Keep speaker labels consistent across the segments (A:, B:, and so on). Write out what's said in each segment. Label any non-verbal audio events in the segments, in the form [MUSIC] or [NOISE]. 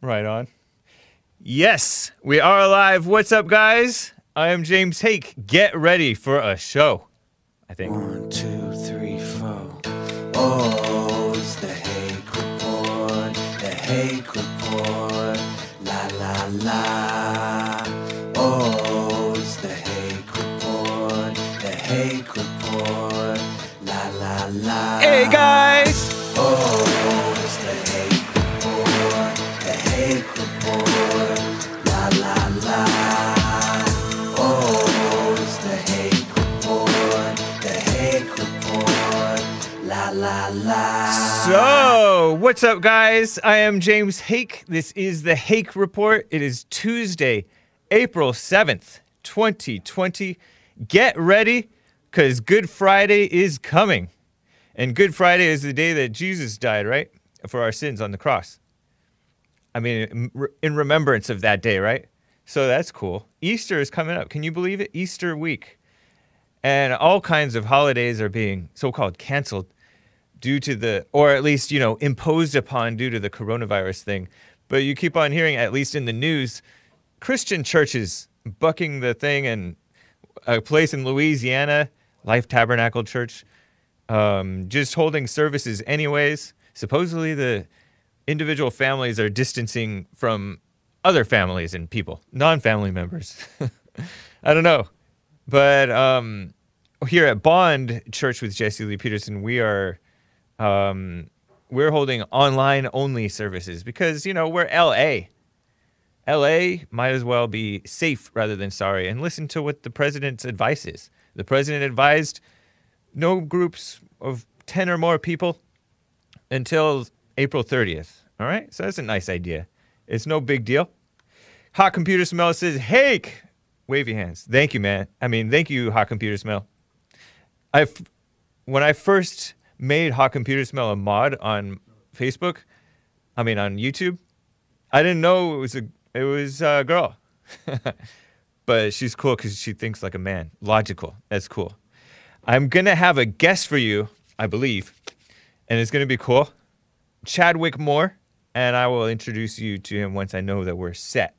A: Right on. Yes, we are alive. What's up, guys? I am James Hake. Get ready for a show. I think.
B: One, two, three, four. Oh,
A: So, what's up, guys? I am James Hake. This is the Hake Report. It is Tuesday, April 7th, 2020. Get ready because Good Friday is coming. And Good Friday is the day that Jesus died, right? For our sins on the cross. I mean, in remembrance of that day, right? So that's cool. Easter is coming up. Can you believe it? Easter week. And all kinds of holidays are being so called canceled due to the, or at least, you know, imposed upon due to the coronavirus thing. But you keep on hearing, at least in the news, Christian churches bucking the thing and a place in Louisiana, Life Tabernacle Church, um, just holding services anyways. Supposedly the individual families are distancing from other families and people, non-family members. [LAUGHS] I don't know. But um, here at Bond Church with Jesse Lee Peterson, we are um, we're holding online only services because you know we're LA. LA might as well be safe rather than sorry and listen to what the president's advice is. The president advised no groups of 10 or more people until April 30th. All right? So that's a nice idea. It's no big deal. Hot Computer Smell says, Hake, wave your hands. Thank you, man. I mean, thank you, Hot Computer Smell. I, when I first made Hot Computer Smell a mod on Facebook, I mean on YouTube, I didn't know it was a it was a girl, [LAUGHS] but she's cool because she thinks like a man. Logical. That's cool. I'm gonna have a guest for you, I believe, and it's gonna be cool. Chadwick Moore, and I will introduce you to him once I know that we're set.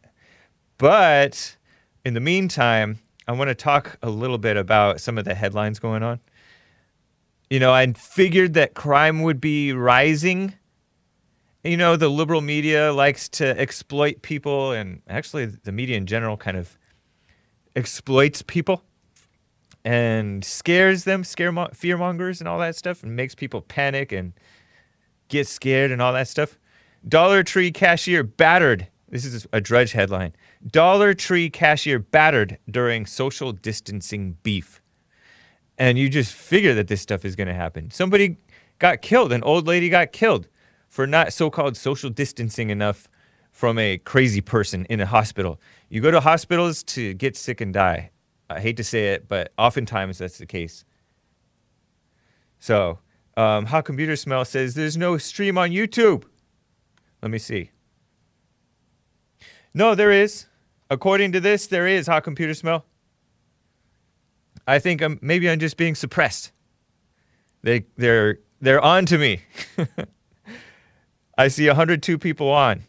A: But in the meantime, I want to talk a little bit about some of the headlines going on. You know, I figured that crime would be rising. You know, the liberal media likes to exploit people, and actually, the media in general kind of exploits people and scares them, scare fear mongers and all that stuff, and makes people panic and get scared and all that stuff. Dollar Tree cashier battered. This is a Drudge headline. Dollar Tree cashier battered during social distancing beef. And you just figure that this stuff is going to happen. Somebody got killed. An old lady got killed for not so called social distancing enough from a crazy person in a hospital. You go to hospitals to get sick and die. I hate to say it, but oftentimes that's the case. So, um, Hot Computer Smell says there's no stream on YouTube. Let me see. No, there is. According to this, there is Hot Computer Smell. I think I'm, maybe I'm just being suppressed. They, they're, they're on to me. [LAUGHS] I see 102 people on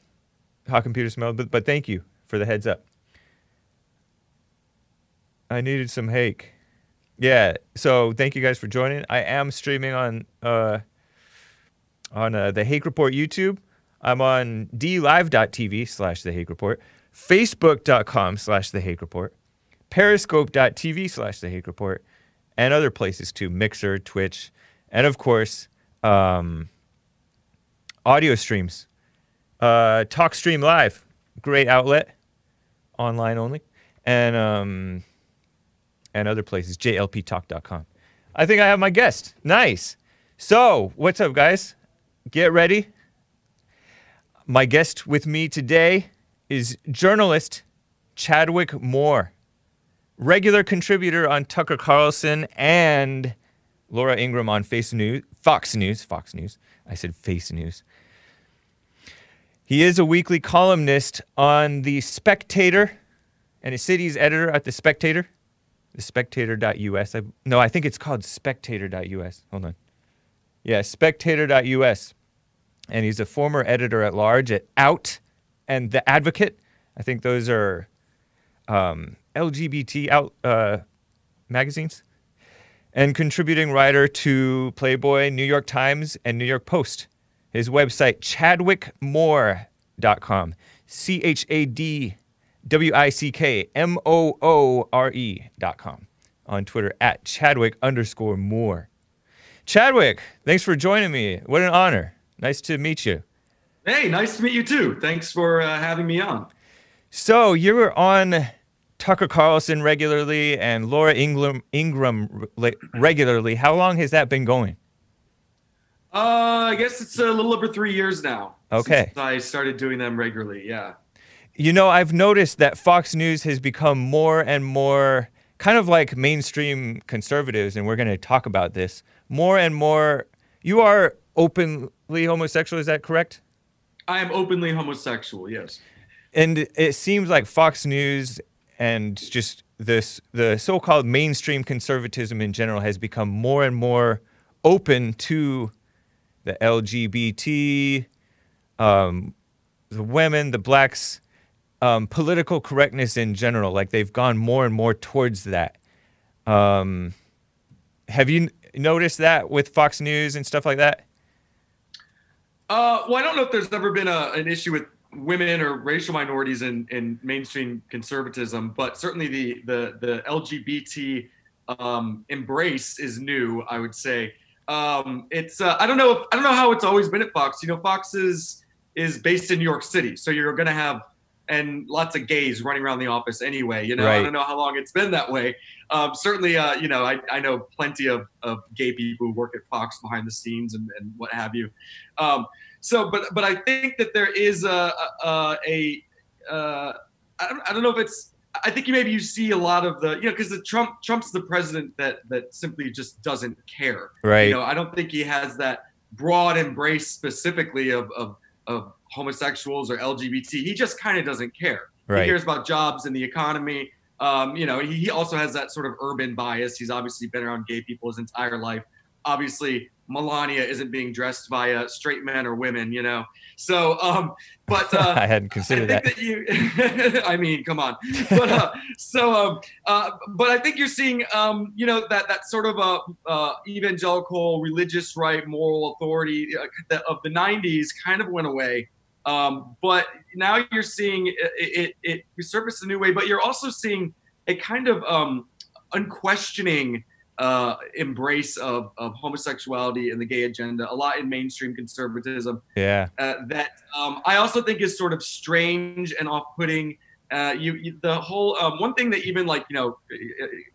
A: Hot Computer Smell, but, but thank you for the heads up. I needed some hake. Yeah, so thank you guys for joining. I am streaming on uh, on uh, the Hake Report YouTube. I'm on dlive.tv slash the Hake Report, facebook.com slash the Hake Report, periscope.tv slash the Hake Report, and other places too, Mixer, Twitch, and of course, um, audio streams. Uh, TalkStream Live, great outlet, online only, and um, and other places, jlptalk.com. I think I have my guest. Nice. So, what's up, guys? Get ready. My guest with me today is journalist Chadwick Moore, regular contributor on Tucker Carlson and Laura Ingraham on Face News, Fox News, Fox News. I said Face News. He is a weekly columnist on The Spectator and a city's editor at The Spectator, the spectator.us. I, no, I think it's called spectator.us. Hold on. Yeah, spectator.us. And he's a former editor at large at Out and The Advocate. I think those are um, LGBT out uh, magazines. And contributing writer to Playboy, New York Times, and New York Post. His website, chadwickmoore.com. C H A D W I C K M O O R E.com. On Twitter, at Chadwick underscore Moore. Chadwick, thanks for joining me. What an honor. Nice to meet you.
C: Hey, nice to meet you too. Thanks for uh, having me on.
A: So you were on Tucker Carlson regularly and Laura Ingram, Ingraham regularly. How long has that been going?
C: Uh, I guess it's a little over three years now.
A: Okay.
C: I started doing them regularly. Yeah.
A: You know, I've noticed that Fox News has become more and more kind of like mainstream conservatives, and we're going to talk about this more and more. You are openly homosexual, is that correct?
C: I am openly homosexual, yes.
A: And it seems like Fox News and just this the so-called mainstream conservatism in general has become more and more open to the LGBT, um, the women, the blacks, um, political correctness in general. Like they've gone more and more towards that. Um, have you noticed that with Fox News and stuff like that?
C: Uh, well, I don't know if there's ever been a, an issue with women or racial minorities in, in mainstream conservatism, but certainly the the the LGBT um, embrace is new. I would say um, it's uh, I don't know if, I don't know how it's always been at Fox. You know, Fox is is based in New York City, so you're going to have and lots of gays running around the office anyway. You know, right. I don't know how long it's been that way. Um, certainly, uh, you know, I, I know plenty of, of gay people who work at Fox behind the scenes and, and what have you. Um, so, but but I think that there is a a, a uh, I, don't, I don't know if it's I think you maybe you see a lot of the you know because the Trump Trump's the president that that simply just doesn't care.
A: Right.
C: You know, I don't think he has that broad embrace specifically of of, of homosexuals or LGBT. He just kind of doesn't care.
A: Right.
C: He cares about jobs and the economy. Um, you know, he, he also has that sort of urban bias. He's obviously been around gay people his entire life. Obviously, Melania isn't being dressed by uh, straight men or women, you know. So, um, but [LAUGHS] uh,
A: I hadn't considered
C: I
A: that.
C: that you, [LAUGHS] I mean, come on. But uh, so, um, uh, but I think you're seeing, um, you know, that that sort of a uh, evangelical, religious right, moral authority uh, of the '90s kind of went away. Um, but now you're seeing it, it, it resurface a new way. But you're also seeing a kind of um, unquestioning uh, embrace of, of homosexuality and the gay agenda, a lot in mainstream conservatism.
A: Yeah.
C: Uh, that um, I also think is sort of strange and off-putting. Uh, you, you, the whole um, one thing that even like you know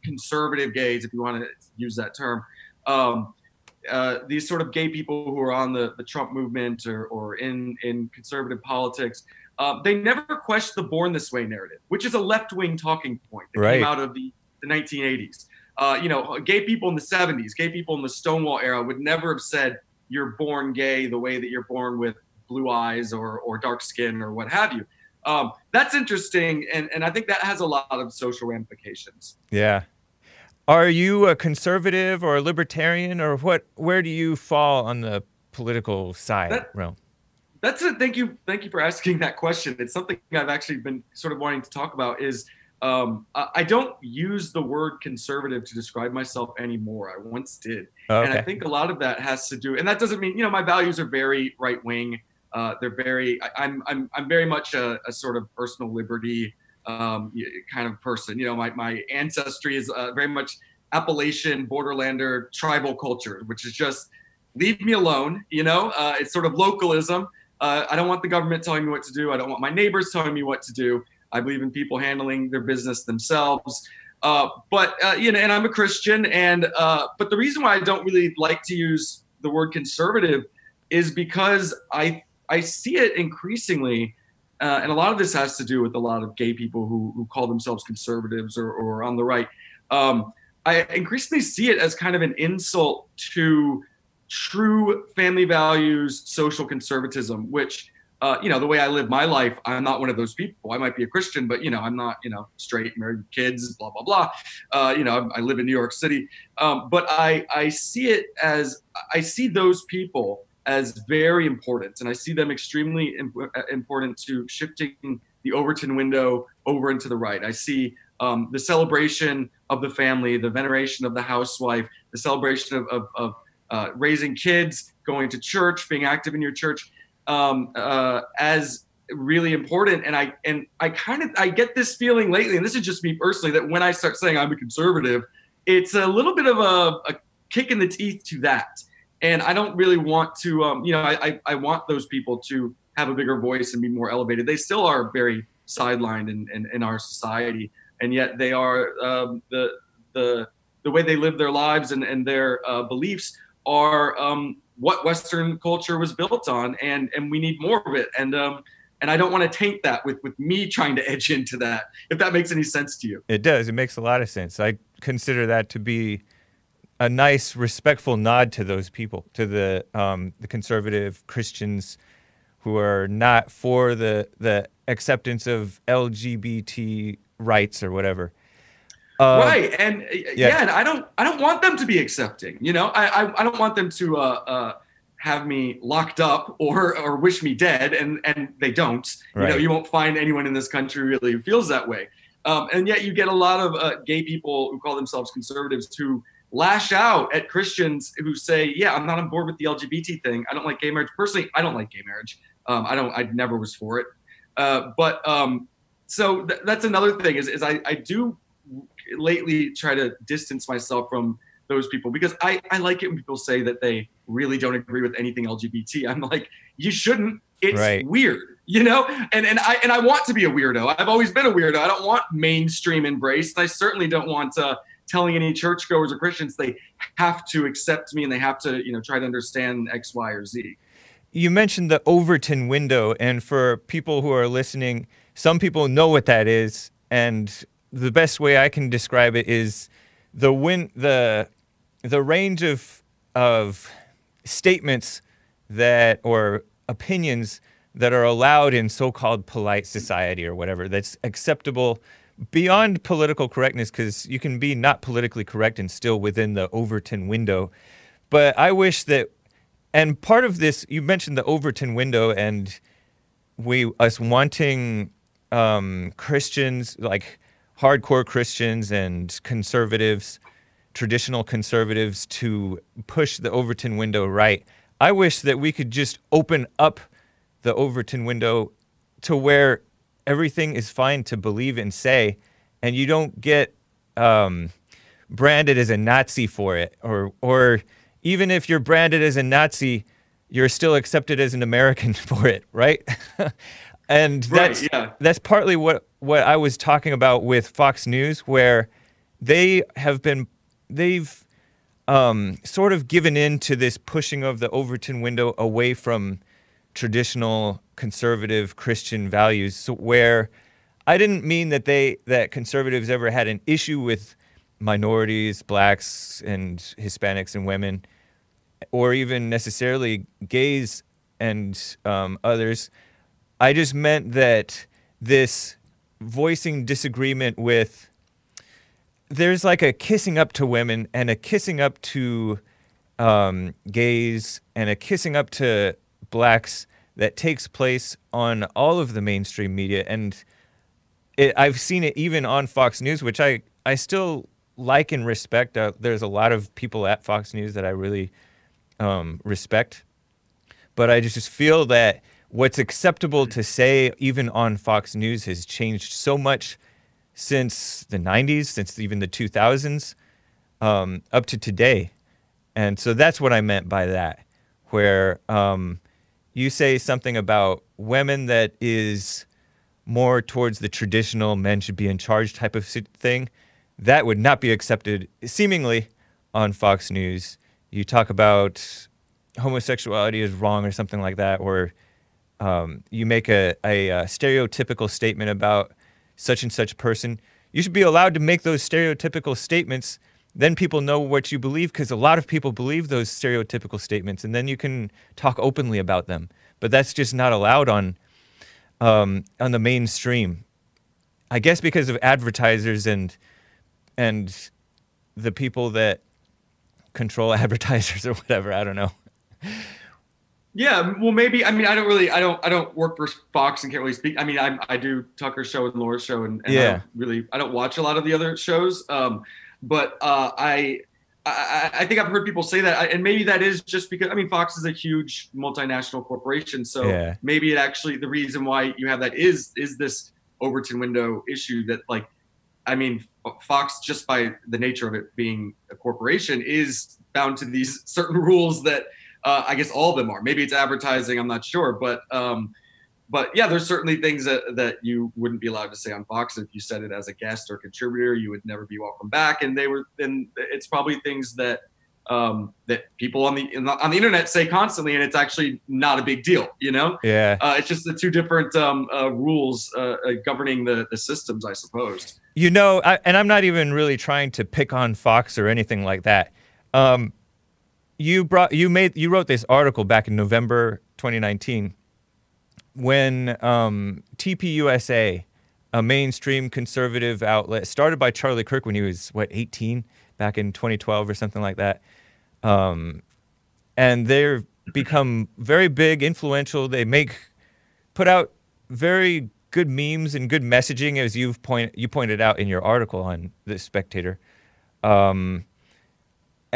C: conservative gays, if you want to use that term, um, uh, these sort of gay people who are on the, the Trump movement or, or in in conservative politics, uh, they never question the "born this way" narrative, which is a left-wing talking point that
A: right.
C: came out of the, the 1980s uh, you know, gay people in the 70s, gay people in the Stonewall era would never have said you're born gay the way that you're born with blue eyes or, or dark skin or what have you. Um, that's interesting, and, and I think that has a lot of social ramifications.
A: Yeah. Are you a conservative or a libertarian, or what? Where do you fall on the political side
C: that,
A: realm?
C: That's it. Thank you. Thank you for asking that question. It's something I've actually been sort of wanting to talk about. Is um, I don't use the word conservative to describe myself anymore. I once did,
A: okay.
C: and I think a lot of that has to do. And that doesn't mean you know my values are very right wing. Uh, they're very. I, am I'm, I'm I'm very much a, a sort of personal liberty um, kind of person. You know, my my ancestry is uh, very much Appalachian borderlander tribal culture, which is just leave me alone. You know, uh, it's sort of localism. Uh, I don't want the government telling me what to do. I don't want my neighbors telling me what to do. I believe in people handling their business themselves. Uh, but uh, you know, and I'm a Christian, and uh, but the reason why I don't really like to use the word conservative is because I I see it increasingly, uh, and a lot of this has to do with a lot of gay people who who call themselves conservatives or, or on the right. Um, I increasingly see it as kind of an insult to true family values, social conservatism, which uh, you know, the way I live my life, I'm not one of those people. I might be a Christian, but you know, I'm not, you know, straight, married, kids, blah blah blah. Uh, you know, I live in New York City, um, but I I see it as I see those people as very important, and I see them extremely imp- uh, important to shifting the Overton window over into the right. I see um, the celebration of the family, the veneration of the housewife, the celebration of, of, of uh, raising kids, going to church, being active in your church, um, uh, as really important. And I and I kind of I get this feeling lately, and this is just me personally, that when I start saying I'm a conservative, it's a little bit of a, a kick in the teeth to that. And I don't really want to, um, you know, I, I, I want those people to have a bigger voice and be more elevated. They still are very sidelined in, in, in our society, and yet they are um, the the the way they live their lives and, and their uh, beliefs are um, what Western culture was built on, and and we need more of it. And um, and I don't want to taint that with with me trying to [LAUGHS] edge into that. If that makes any sense to you,
A: it does. It makes a lot of sense. I consider that to be a nice, respectful nod to those people, to the um, the conservative Christians who are not for the the acceptance of LGBT rights or whatever.
C: Uh, right, and uh, yeah. yeah. and I don't I don't want them to be accepting. You know, I I, I don't want them to uh, uh, have me locked up or or wish me dead, and and they don't. Right. You know, you won't find anyone in this country really who feels that way. Um, and yet, you get a lot of uh, gay people who call themselves conservatives who lash out at Christians who say, "Yeah, I'm not on board with the LGBT thing. I don't like gay marriage. Personally, I don't like gay marriage. Um, I don't. I never was for it. Uh, but um, so th- that's another thing is, is I, I do lately try to distance myself from those people because I, I like it when people say that they really don't agree with anything LGBT. I'm like, you shouldn't. It's right. weird, you know. And and I and I want to be a weirdo. I've always been a weirdo. I don't want mainstream embrace. And I certainly don't want uh, telling any churchgoers or Christians they have to accept me and they have to, you know, try to understand X, Y, or Z.
A: You mentioned the Overton window, and for people who are listening, some people know what that is, and the best way I can describe it is the win the the range of of statements that or opinions that are allowed in so-called polite society or whatever that's acceptable beyond political correctness because you can be not politically correct and still within the Overton window. But I wish that, and part of this, you mentioned the Overton window and we us wanting um, Christians like hardcore Christians and conservatives, traditional conservatives, to push the Overton window right. I wish that we could just open up the Overton window to where everything is fine to believe and say, and you don't get um, branded as a Nazi for it, or or even if you're branded as a Nazi, you're still accepted as an American [LAUGHS] for it, right? [LAUGHS] and that's right, yeah. that's partly what what I was talking about with Fox News, where they have been they've um, sort of given in to this pushing of the Overton window away from traditional conservative Christian values. So where I didn't mean that they that conservatives ever had an issue with minorities, blacks and Hispanics and women, or even necessarily gays and um, others. I just meant that this voicing disagreement with there's like a kissing up to women and a kissing up to um, gays and a kissing up to blacks that takes place on all of the mainstream media, and it, I've seen it even on Fox News, which I I still like and respect. Uh, there's a lot of people at Fox News that I really um, respect, but I just feel that what's acceptable to say even on Fox News has changed so much since the 90s, since even the 2000s, um, up to today. And so that's what I meant by that, where um, you say something about women that is more towards the traditional men should be in charge type of thing, that would not be accepted seemingly on Fox News. You talk about homosexuality is wrong or something like that, or um, you make a, a, a stereotypical statement about such and such person. You should be allowed to make those stereotypical statements then people know what you believe because a lot of people believe those stereotypical statements, and then you can talk openly about them. But that's just not allowed on um, on the mainstream. I guess because of advertisers and and the people that control [LAUGHS] advertisers or whatever. I don't know.
C: Yeah, well, maybe. I mean, I don't really, I don't, I don't work for Fox and can't really speak. I mean, I, I do Tucker's show and Laura's show, and, and I
A: Yeah.
C: don't really, I don't watch a lot of the other shows. Um, but uh, I, I, I think I've heard people say that, I- and maybe that is just because I mean, Fox is a huge multinational corporation, so
A: Yeah.
C: maybe it actually the reason why you have that is is this Overton window issue that like, I mean, Fox just by the nature of it being a corporation is bound to these [LAUGHS] certain rules that uh, I guess all of them are. Maybe it's advertising. I'm not sure, but um, but yeah, there's certainly things that that you wouldn't be allowed to say on Fox. If you said it as a guest or contributor, you would never be welcome back. And they were, and it's probably things that um, that people on the in the- on the internet say constantly, and it's actually not a big deal. You know,
A: Yeah.
C: uh, it's just the two different um, uh, rules uh, uh, governing the the systems, I suppose.
A: You know, I, and I'm not even really trying to pick on Fox or anything like that. Um, you brought, you made, you wrote this article back in November 2019 when um, TPUSA, a mainstream conservative outlet, started by Charlie Kirk when he was what 18 back in 2012 or something like that. Um, and they've become very big, influential. They make put out very good memes and good messaging, as you've point you pointed out in your article on the Spectator. Um,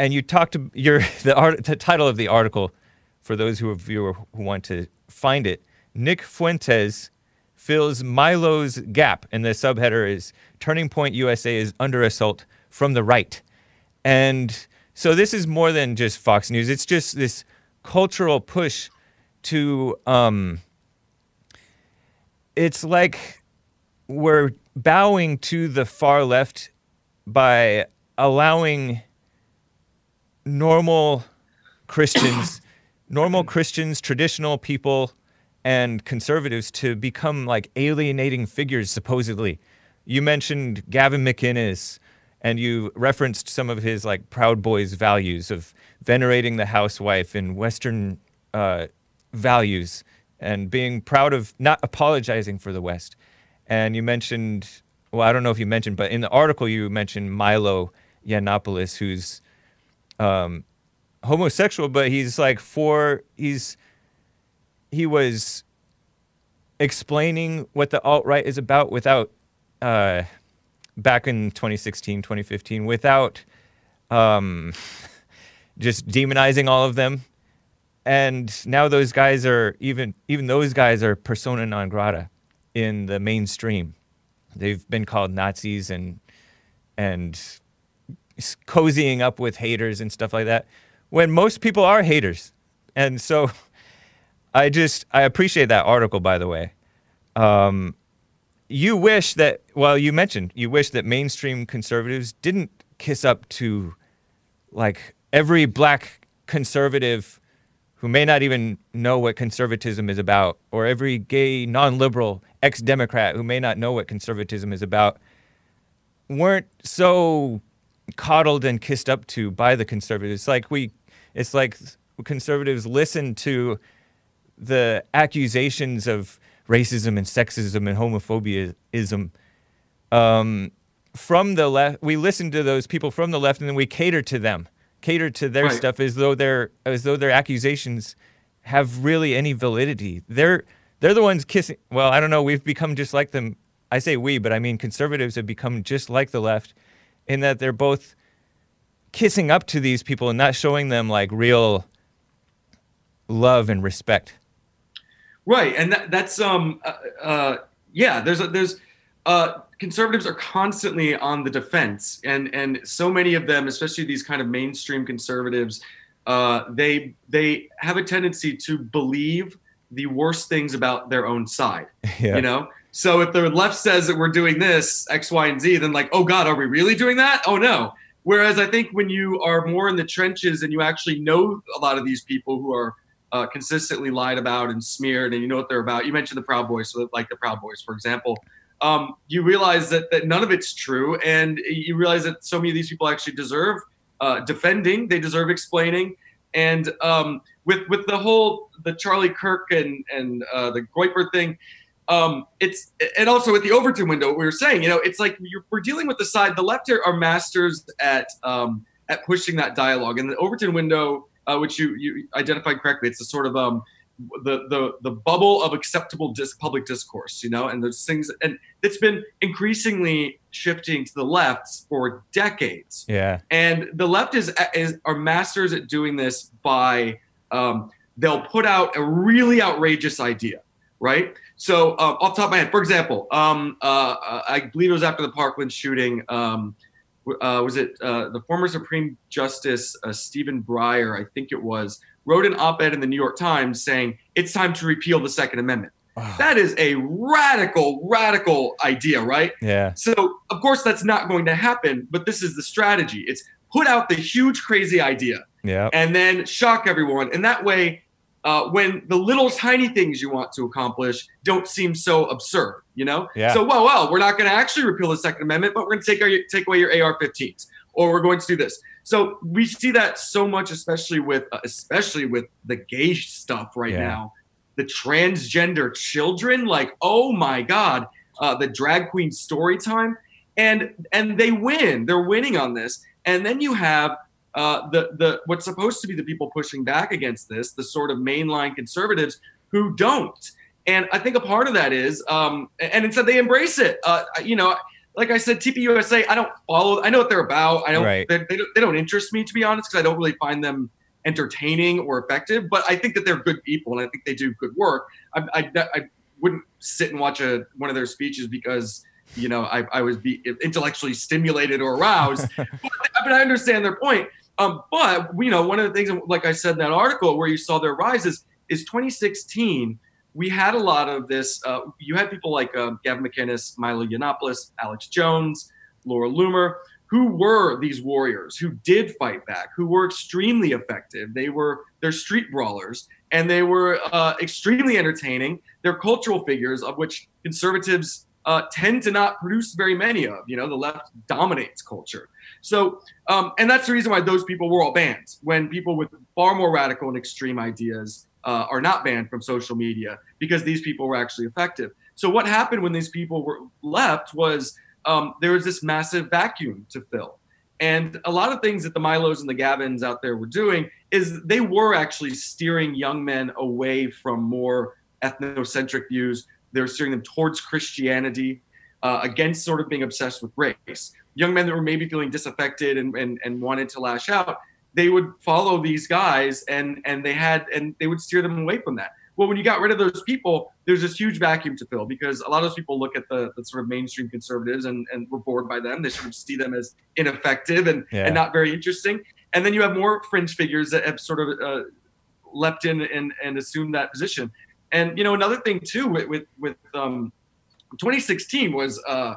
A: and you talked to your [LAUGHS] the art the title of the article for those who viewer who want to find it. Nick Fuentes fills Milo's gap, and the subheader is "Turning Point USA is under assault from the right." And so this is more than just Fox News. It's just this cultural push to. Um, it's like we're bowing to the far left by allowing normal Christians, [COUGHS] normal Christians, traditional people, and conservatives to become like alienating figures, supposedly. You mentioned Gavin McInnes, and you referenced some of his like Proud Boys values of venerating the housewife and Western uh, values and being proud of not apologizing for the West. And you mentioned, well, I don't know if you mentioned, but in the article you mentioned Milo Yiannopoulos, who's um, homosexual, but he's like for he's he was explaining what the alt right is about without uh, back in 2016, 2015, without um, [LAUGHS] just demonizing all of them. And now those guys are even even those guys are persona non grata in the mainstream. They've been called Nazis and and cozying up with haters and stuff like that when most people are haters. And so [LAUGHS] I just I appreciate that article by the way. Um, you wish that well you mentioned you wish that mainstream conservatives didn't kiss up to like every black conservative who may not even know what conservatism is about or every gay non-liberal ex-democrat who may not know what conservatism is about weren't so coddled and kissed up to by the conservatives. It's like we, it's like conservatives listen to the accusations of racism and sexism and homophobia-ism um, from the left. We listen to those people from the left, and then we cater to them, cater to their
C: Right.
A: stuff as though their as though their accusations have really any validity. They're they're the ones kissing. Well, I don't know. We've become just like them. I say we, but I mean conservatives have become just like the left, in that they're both kissing up to these people and not showing them like real love and respect.
C: Right, and that, that's um uh, uh yeah. There's a, there's uh conservatives are constantly on the defense, and and so many of them, especially these kind of mainstream conservatives, uh, they they have a tendency to believe the worst things about their own side. [LAUGHS]
A: Yeah.
C: You know, so if the left says that we're doing this X, Y, and Z, then like, oh God, are we really doing that? Oh no. Whereas I think when you are more in the trenches and you actually know a lot of these people who are uh, consistently lied about and smeared, and you know what they're about. You mentioned the Proud Boys, so like the Proud Boys, for example. Um, you realize that that none of it's true, and you realize that so many of these people actually deserve uh, defending. They deserve explaining. And um, with with the whole the Charlie Kirk and and uh, the Groyper thing, um, it's and also with the Overton window, we were saying, you know, it's like you're, we're dealing with the side. The left are, are masters at um, at pushing that dialogue, and the Overton window uh, which you you identified correctly. It's a sort of um the the the bubble of acceptable dis- public discourse, you know, and those things, and it's been increasingly shifting to the left for decades.
A: Yeah.
C: And the left is is are masters at doing this by um, they'll put out a really outrageous idea, right? So uh, off the top of my head, for example, um, uh, I believe it was after the Parkland shooting. Um, uh, was it uh, the former Supreme Justice uh, Stephen Breyer? I think it was wrote an op-ed in the New York Times saying it's time to repeal the Second Amendment.
A: Oh,
C: That is a radical, radical idea, right?
A: yeah.
C: So of course that's not going to happen, but this is the strategy. It's put out the huge, crazy idea
A: Yeah.
C: and then shock everyone. And that way, uh, when the little tiny things you want to accomplish don't seem so absurd, you know?
A: Yeah.
C: So, well, well, we're not going to actually repeal the Second Amendment, but we're going to take, our, take away your AR-15s, or we're going to do this. So we see that so much, especially with uh, especially with the gay stuff right
A: Yeah.
C: now, the transgender children. Like, oh my God, uh, the drag queen story time, and and they win. They're winning on this, and then you have uh, the the what's supposed to be the people pushing back against this, the sort of mainline conservatives who don't. And I think a part of that is, um, and instead they embrace it. Uh, you know, like I said, TPUSA, I don't follow. I know what they're about. I don't.
A: Right.
C: They, they, don't, they don't interest me to be honest, because I don't really find them entertaining or effective. But I think that they're good people, and I think they do good work. I, I, I wouldn't sit and watch a one of their speeches because you know I, I was be intellectually stimulated or aroused. [LAUGHS] but, but I understand their point. Um, but you know, one of the things, like I said in that article, where you saw their rises is 2016. We had a lot of this. Uh, you had people like um, Gavin McInnes, Milo Yiannopoulos, Alex Jones, Laura Loomer, who were these warriors who did fight back, who were extremely effective. They were they're street brawlers, and they were uh, extremely entertaining. They're cultural figures of which conservatives uh, tend to not produce very many of. You know, the left dominates culture. So, um, and that's the reason why those people were all banned. When people with far more radical and extreme ideas uh, are not banned from social media because these people were actually effective. So, what happened when these people were left was um, there was this massive vacuum to fill. And a lot of things that the Milos and the Gavins out there were doing is they were actually steering young men away from more ethnocentric views. They were steering them towards Christianity, uh, against sort of being obsessed with race. Young men that were maybe feeling disaffected and, and, and wanted to lash out, they would follow these guys and and they had and they would steer them away from that. Well, when you got rid of those people, there's this huge vacuum to fill because a lot of those people look at the, the sort of mainstream conservatives and, and were bored by them. They sort of see them as ineffective and,
A: Yeah.
C: and not very interesting. And then you have more fringe figures that have sort of uh, leapt in and, and assumed that position. And you know, another thing too with with, with um, 2016 was uh,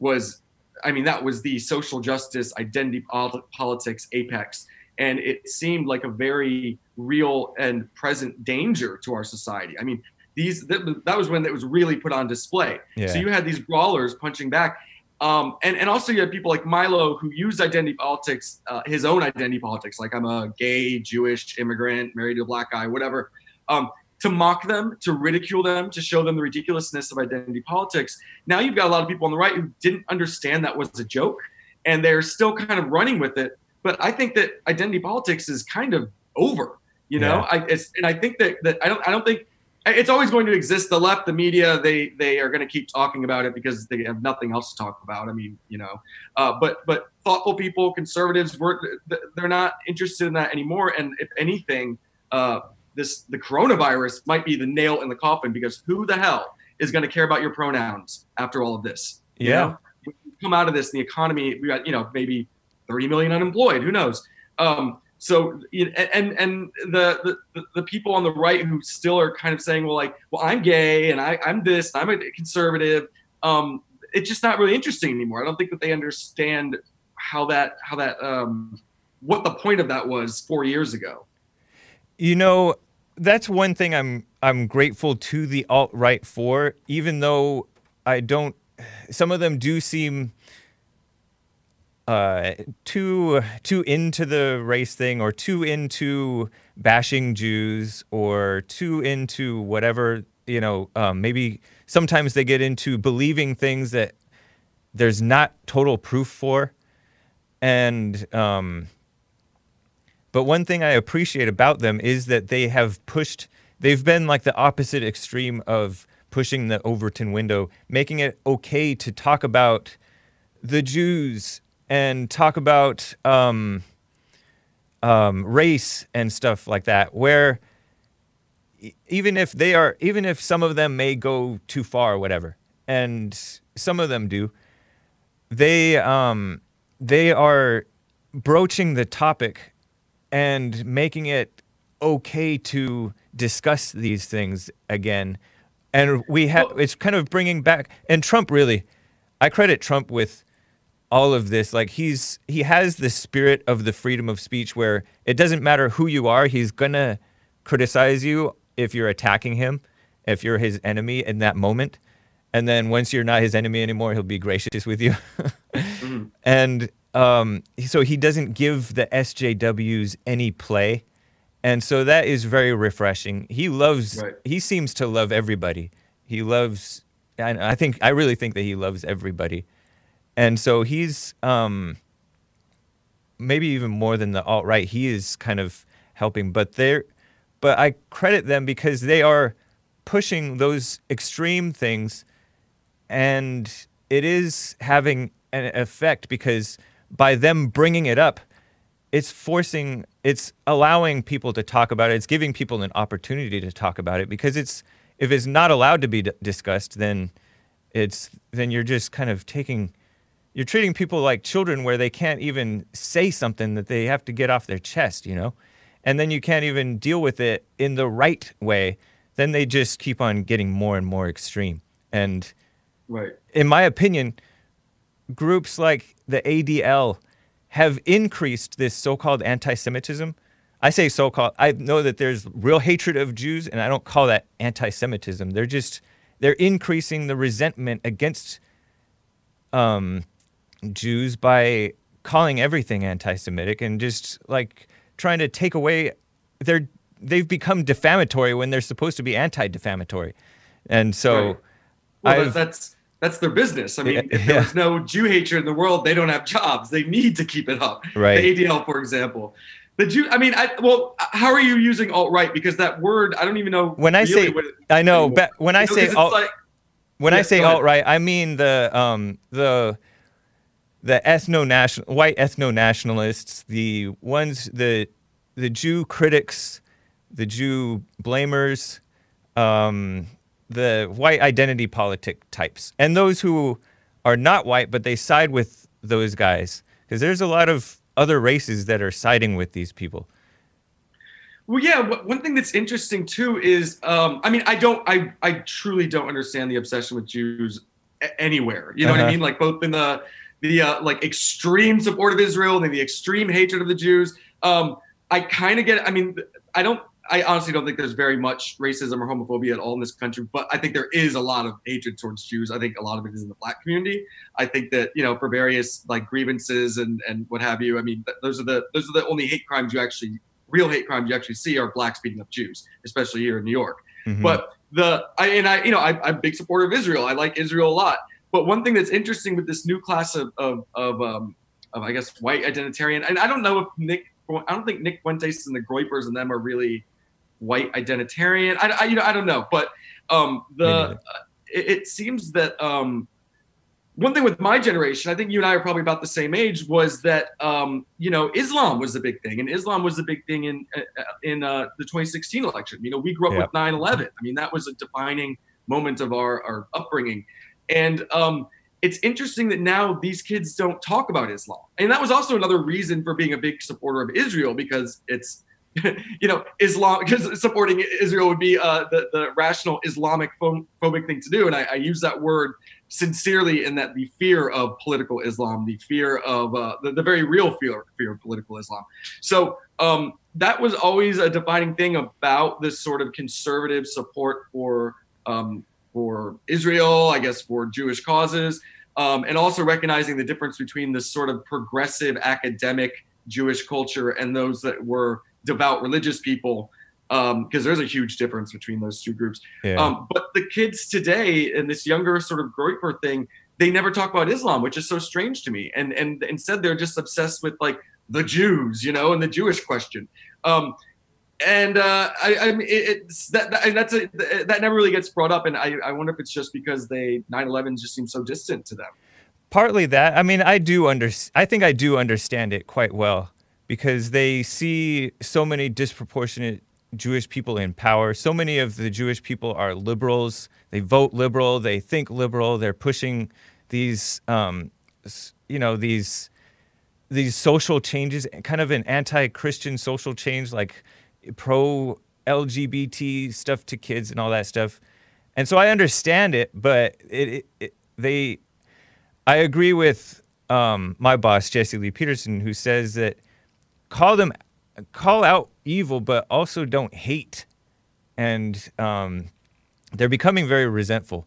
C: was I mean that was the social justice identity politics apex, and it seemed like a very real and present danger to our society. I mean, these that, that was when it was really put on display.
A: Yeah.
C: So you had these brawlers punching back. Um, and, and also you had people like Milo who used identity politics, uh, his own identity politics, like I'm a gay, Jewish immigrant, married to a black guy, whatever, um, to mock them, to ridicule them, to show them the ridiculousness of identity politics. Now you've got a lot of people on the right who didn't understand that was a joke, and they're still kind of running with it. But I think that identity politics is kind of over. You know,
A: Yeah.
C: I it's, and I think that that I don't I don't think it's always going to exist. The left, the media, they they are going to keep talking about it because they have nothing else to talk about. I mean, you know, uh, but but thoughtful people, conservatives, we're, they're not interested in that anymore. And if anything, uh, this the coronavirus might be the nail in the coffin because who the hell is going to care about your pronouns after all of this? You
A: Yeah.
C: know? Come out of this, the economy, we got you know maybe 30 million unemployed. Who knows? Um, so you and and the, the the people on the right who still are kind of saying, well, like, well, I'm gay and I, I'm this, I'm a conservative. Um, it's just not really interesting anymore. I don't think that they understand how that how that um, what the point of that was four years ago.
A: You know, that's one thing I'm I'm grateful to the alt right for, even though I don't. Some of them do seem uh, too too into the race thing, or too into bashing Jews, or too into whatever you know. Um, maybe sometimes they get into believing things that there's not total proof for, and um, But one thing I appreciate about them is that they have pushed. They've been like the opposite extreme of pushing the Overton window, making it okay to talk about the Jews and talk about um, um, race and stuff like that, where even if they are, even if some of them may go too far or whatever, and some of them do, they um, they are broaching the topic and making it okay to discuss these things again. And we have it's kind of bringing back and Trump really, I credit Trump with all of this. Like he's he has the spirit of the freedom of speech where it doesn't matter who you are he's gonna criticize you if you're attacking him if you're his enemy in that moment. And then once you're not his enemy anymore he'll be gracious with you. [LAUGHS] Mm-hmm. And um, so he doesn't give the sjws any play and so that is very refreshing he loves
C: Right.
A: he seems to love everybody he loves and i think i really think that he loves everybody and so he's um, maybe even more than the alt right. He is kind of helping, but they're but I credit them because they are pushing those extreme things, and it is having an effect because by them bringing it up, it's forcing, it's allowing people to talk about it. It's giving people an opportunity to talk about it because it's if it's not allowed to be d- discussed, then it's then you're just kind of taking you're treating people like children where they can't even say something that they have to get off their chest, you know? And then you can't even deal with it in the right way. Then they just keep on getting more and more extreme. And
C: Right.
A: in my opinion, groups like the ADL have increased this so called anti Semitism. I say so called, I know that there's real hatred of Jews, and I don't call that anti Semitism. They're just, they're increasing the resentment against um, Jews by calling everything anti-Semitic and just like trying to take away their they've become defamatory when they're supposed to be anti-defamatory, and so
C: Right. Well,
A: I've-
C: that's that's their business. I mean,
A: Yeah,
C: if there
A: yeah.
C: was no Jew hatred in the world, they don't have jobs. They need to keep it up.
A: Right.
C: The ADL, for example. The Jew. I mean, I well, how are you using alt right? Because that word, I don't even know.
A: when I
C: really
A: say
C: what it-
A: I know, but when I
C: You know,
A: say alt,
C: like,
A: when I say alt right, I mean the um the the ethno national white ethno nationalists, the ones the the Jew critics, the Jew blamers, um, the white identity politic types, and those who are not white but they side with those guys because there's a lot of other races that are siding with these people.
C: Well, yeah. One thing that's interesting too is, um, I mean, I don't, I, I truly don't understand the obsession with Jews anywhere. You know what I
A: Uh-huh.
C: mean? Like both in the, the uh, like extreme support of Israel and the extreme hatred of the Jews. Um, I kind of get. I mean, I don't. I honestly don't think there's very much racism or homophobia at all in this country, but I think there is a lot of hatred towards Jews. I think a lot of it is in the black community. I think that you know for various like grievances and and what have you. I mean, those are the those are the only hate crimes you actually real hate crimes you actually see are blacks beating up Jews, especially here in New York.
A: Mhm.
C: But the I and I you know I, I'm a big supporter of Israel. I like Israel a lot. But one thing that's interesting with this new class of of of, um, of I guess white identitarian, and I don't know if Nick I don't think Nick Fuentes and the Groypers and them are really white identitarian. I, I you know I don't know, but um, the
A: neither.
C: it, it seems that um, one thing with my generation, I think you and I are probably about the same age, was that um, you know Islam was the big thing, and Islam was the big thing in uh, in uh, the 2016 election. You know, we grew up
A: Yeah.
C: with 9/11. I mean, that was a defining moment of our our upbringing, and um, it's interesting that now these kids don't talk about Islam, and that was also another reason for being a big supporter of Israel because it's [LAUGHS] you know, Islam because supporting Israel would be uh, the the rational Islamic phobic thing to do, and I, I use that word sincerely in that the fear of political Islam, the fear of uh, the, the very real fear fear of political Islam. So um, that was always a defining thing about this sort of conservative support for um, for Israel, I guess, for Jewish causes, um, and also recognizing the difference between this sort of progressive academic Jewish culture and those that were devout religious people, because there's a huge difference between those two groups.
A: yeah.
C: Um, but the kids today and this younger sort of Groyper thing, they never talk about Islam, which is so strange to me. And and instead they're just obsessed with like the Jews, you know, and the Jewish question. Um, and uh, I, I mean, it, it's that, that that's a, that never really gets brought up, and I, I wonder if it's just because they 9/11 just seems so distant to them.
A: Partly that. I mean, I do under. I think I do understand it quite well because they see so many disproportionate Jewish people in power. So many of the Jewish people are liberals. They vote liberal. They think liberal. They're pushing these, um, you know, these these social changes, kind of an anti-Christian social change, like pro LGBT stuff to kids and all that stuff. And so I understand it, but it, it, it they, I agree with um, my boss Jesse Lee Peterson, who says that call them, call out evil, but also don't hate, and um, they're becoming very resentful,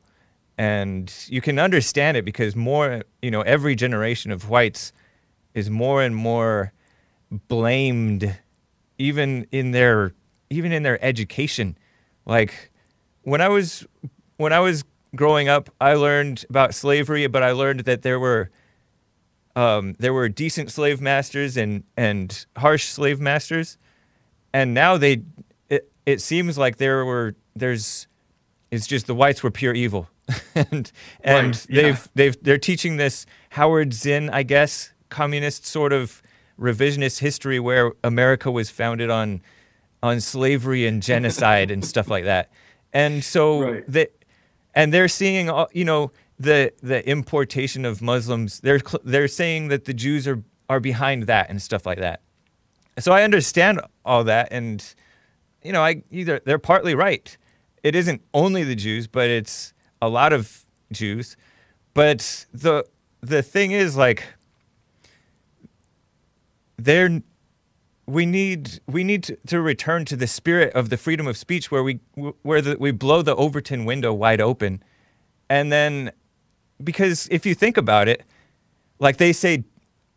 A: and you can understand it because more, you know, every generation of whites is more and more blamed even in their even in their education. Like when i was when i was growing up i learned about slavery but i learned that there were um, there were decent slave masters and and harsh slave masters and now they it, it seems like there were there's it's just the whites were pure evil and [LAUGHS] and right, yeah. they've they've they're teaching this howard zinn i guess communist sort of revisionist history where America was founded on on slavery and genocide and stuff like that. And so [LAUGHS] right. that and they're seeing you know the the importation of Muslims. They're they're saying that the Jews are are behind that and stuff like that. So I understand all that and you know, I either they're partly right. It isn't only the Jews, but it's a lot of Jews. But the the thing is like there we need we need to, to, return to the spirit of the freedom of speech where we where the, we blow the Overton window wide open and then because if you think about it like they say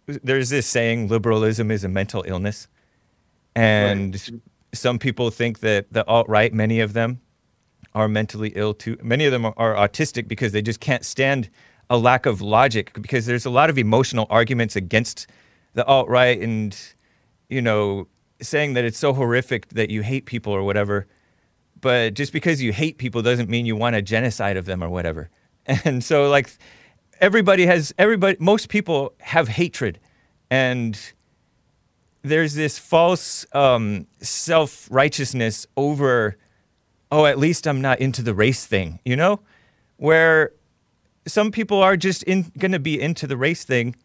A: there's this saying liberalism is a mental illness and right. some people think that the alt right many of them are mentally ill too many of them are, are autistic because they just can't stand a lack of logic because there's a lot of emotional arguments against the alt right and you know saying that it's so horrific that you hate people or whatever. But just because you hate people doesn't mean you want a genocide of them or whatever. And so like everybody has everybody most people have hatred and there's this false um, self righteousness over, oh, at least I'm not into the race thing, you know? Where some people are just in, gonna be into the race thing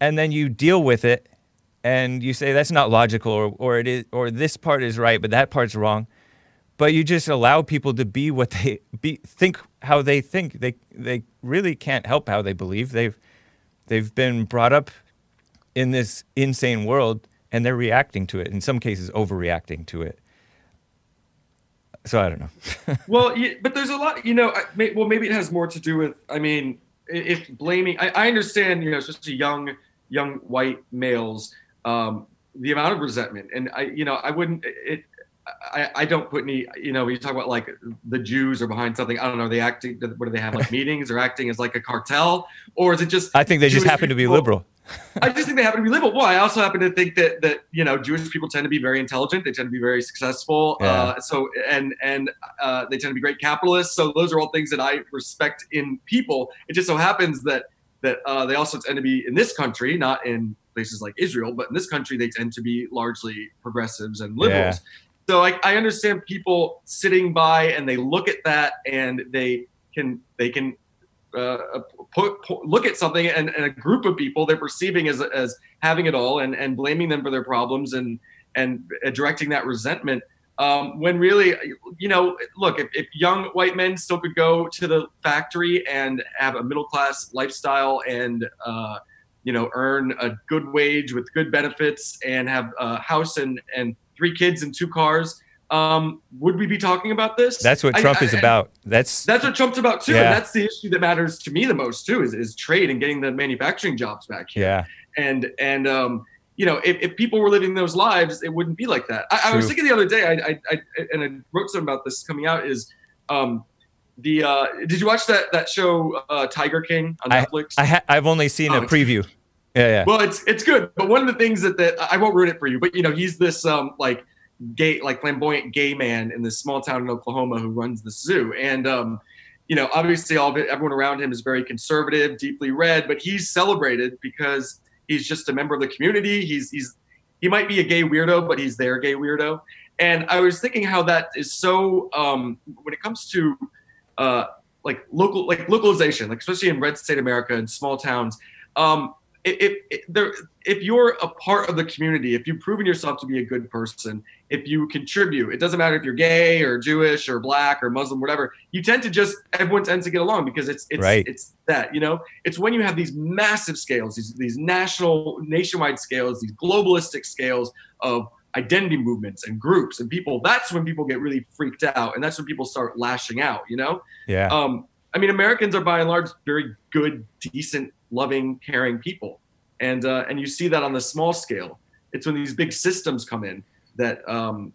A: and then you deal with it and you say that's not logical or, or it is or this part is right but that part's wrong but you just allow people to be what they be think how they think. They they really can't help how they believe. They've they've been brought up in this insane world and they're reacting to it. In some cases overreacting to it. So i don't know. [LAUGHS]
C: Well but there's a lot you know well maybe it has more to do with i mean if blaming I, I understand you know especially young young white males um, the amount of resentment. And i you know i wouldn't it I, I don't put any, you know, you talk about like the Jews are behind something. I don't know. Are they acting, what do they have like meetings or acting as like a cartel? Or is it just,
A: I think they Jewish just happen people? to be liberal. [LAUGHS]
C: I just think they happen to be liberal. Well, I also happen to think that, that, you know, Jewish people tend to be very intelligent. They tend to be very successful. Yeah. Uh, so, and, and uh, they tend to be great capitalists. So those are all things that I respect in people. It just so happens that that uh, they also tend to be in this country, not in places like Israel, but in this country they tend to be largely progressives and liberals. Yeah. So I, I understand people sitting by and they look at that and they can they can uh, put, put, look at something and, and, a group of people they're perceiving as as having it all and and blaming them for their problems and and directing that resentment. Um, when really, you know, look, if, if, young white men still could go to the factory and have a middle class lifestyle and, uh, you know, earn a good wage with good benefits and have a house and, and three kids and two cars, um, would we be talking about this?
A: That's what Trump I, is about. That's
C: that's what Trump's about too. Yeah. And that's the issue that matters to me the most too is, is trade and getting the manufacturing jobs back here.
A: Yeah.
C: And and um, you know, if, if people were living those lives, it wouldn't be like that. I, I was thinking the other day, I, I, I, and I wrote something about this coming out is, um, the uh, did you watch that that show uh, Tiger King on Netflix?
A: I, I ha- I've only seen oh, a preview. Yeah, yeah.
C: Well, it's it's good, but one of the things that that I won't ruin it for you, but you know, he's this um like gay, like flamboyant gay man in this small town in Oklahoma who runs the zoo, and um, you know, obviously all it, everyone around him is very conservative, deeply red, but he's celebrated because he's just a member of the community. He's he's he might be a gay weirdo, but he's their gay weirdo. And I was thinking how that is so um, when it comes to uh, like local like localization, like especially in red state America and small towns. Um, if, if, there, if you're a part of the community, if you've proven yourself to be a good person, if you contribute, it doesn't matter if you're gay or Jewish or black or Muslim, whatever. You tend to just everyone tends to get along because it's it's
A: Right.
C: it's that you know. It's when you have these massive scales, these these national, nationwide scales, these globalistic scales of identity movements and groups and people. That's when people get really freaked out, and that's when people start lashing out. You know.
A: Yeah.
C: Um, I mean, Americans are by and large very good, decent, loving, caring people, and uh, and you see that on the small scale. It's when these big systems come in that, um,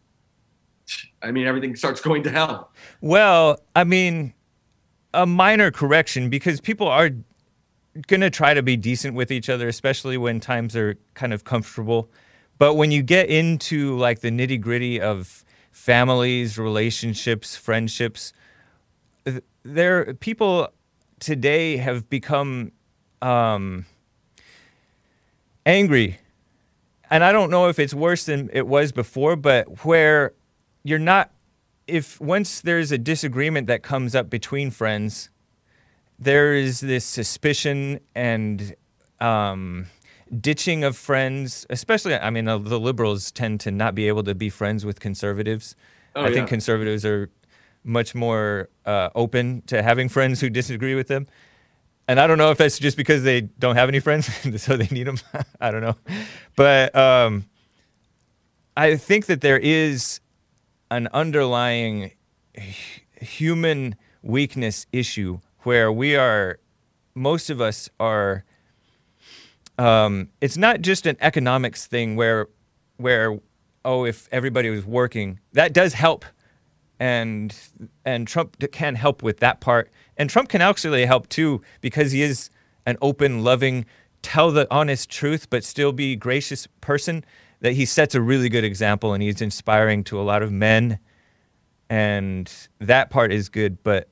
C: I mean, everything starts going to hell.
A: Well, I mean, a minor correction because people are going to try to be decent with each other, especially when times are kind of comfortable. But when you get into like the nitty gritty of families, relationships, friendships, there people today have become um, angry. And I don't know if it's worse than it was before, but where you're not if once there's a disagreement that comes up between friends, there is this suspicion and um, ditching of friends. Especially, I mean, uh, the liberals tend to not be able to be friends with conservatives.
C: Oh,
A: I
C: yeah.
A: think conservatives are much more uh, open to having [LAUGHS] friends who disagree with them. And I don't know if that's just because they don't have any friends, [LAUGHS] so they need them. [LAUGHS] I don't know, but um, I think that there is an underlying hu- human weakness issue where we are, most of us are. Um, it's not just an economics thing where, where, oh, if everybody was working, that does help, and and Trump can help with that part, and Trump can actually help too because he is an open, loving, tell the honest truth but still be gracious person. That he sets a really good example, and he's inspiring to a lot of men and that part is good but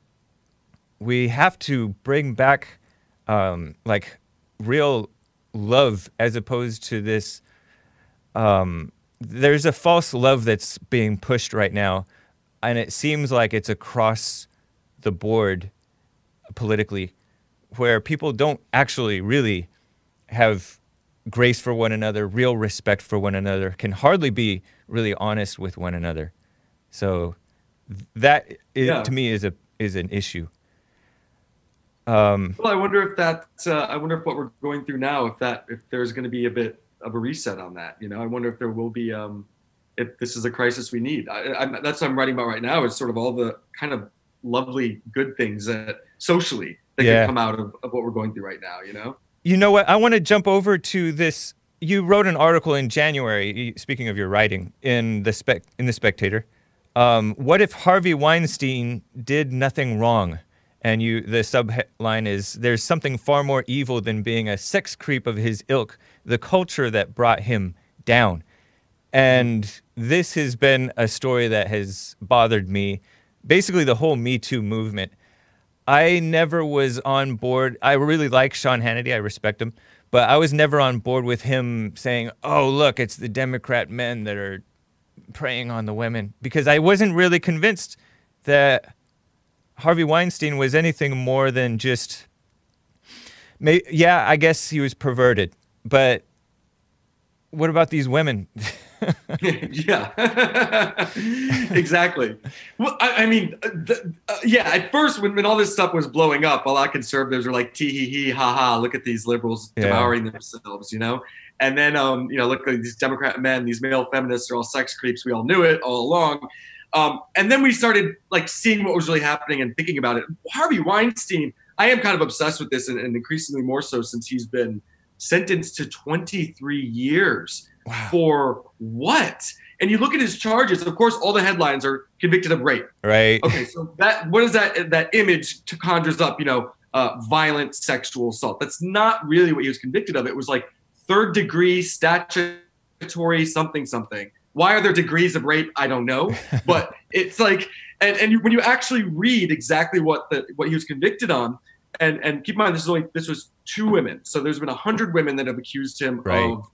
A: we have to bring back um, like real love as opposed to this um, there's a false love that's being pushed right now and it seems like it's across the board politically where people don't actually really have grace for one another real respect for one another can hardly be really honest with one another so th- that is,
C: Yeah.
A: to me is a is an issue. Um,
C: Well, I wonder if that. Uh, I wonder if what we're going through now, if that, if there's going to be a bit of a reset on that. You know, I wonder if there will be. Um, if this is a crisis we need. I, I, that's what I'm writing about right now. Is sort of all the kind of lovely, good things that socially that
A: Yeah.
C: can come out of, of what we're going through right now. You know.
A: you know what? I want to jump over to this. You wrote an article in January. Speaking of your writing in the spec in the Spectator, um, what if Harvey Weinstein did nothing wrong? And you, the subheadline is: "There's something far more evil than being a sex creep of his ilk. The culture that brought him down." And this has been a story that has bothered me, basically the whole Me Too movement. I never was on board. I really like Sean Hannity. I respect him, but I was never on board with him saying, "Oh, look, it's the Democrat men that are preying on the women," because I wasn't really convinced that Harvey Weinstein was anything more than just. May, yeah, I guess he was perverted, but what about these women? [LAUGHS]
C: yeah, [LAUGHS] exactly. Well, I, I mean, uh, the, uh, yeah. At first, when, when all this stuff was blowing up, a lot of conservatives were like, "Tee hee hee, ha ha! Look at these liberals
A: Yeah.
C: devouring themselves," you know. And then, um, you know, look at these Democrat men, these male feminists are all sex creeps. We all knew it all along. Um, and then we started like seeing what was really happening and thinking about it. Harvey Weinstein, I am kind of obsessed with this, and, and increasingly more so since he's been sentenced to 23 years
A: Wow.
C: for what? And you look at his charges. Of course, all the headlines are convicted of rape.
A: Right?
C: Okay, so that what is that? That image to conjures up. You know, uh, violent sexual assault. That's not really what he was convicted of. It was like third degree statutory something something. Why are there degrees of rape? I don't know, [LAUGHS] but it's like, and and when you actually read exactly what the what he was convicted on, and and keep in mind this is only this was two women, so there's been a hundred women that have accused him
A: Right.
C: of,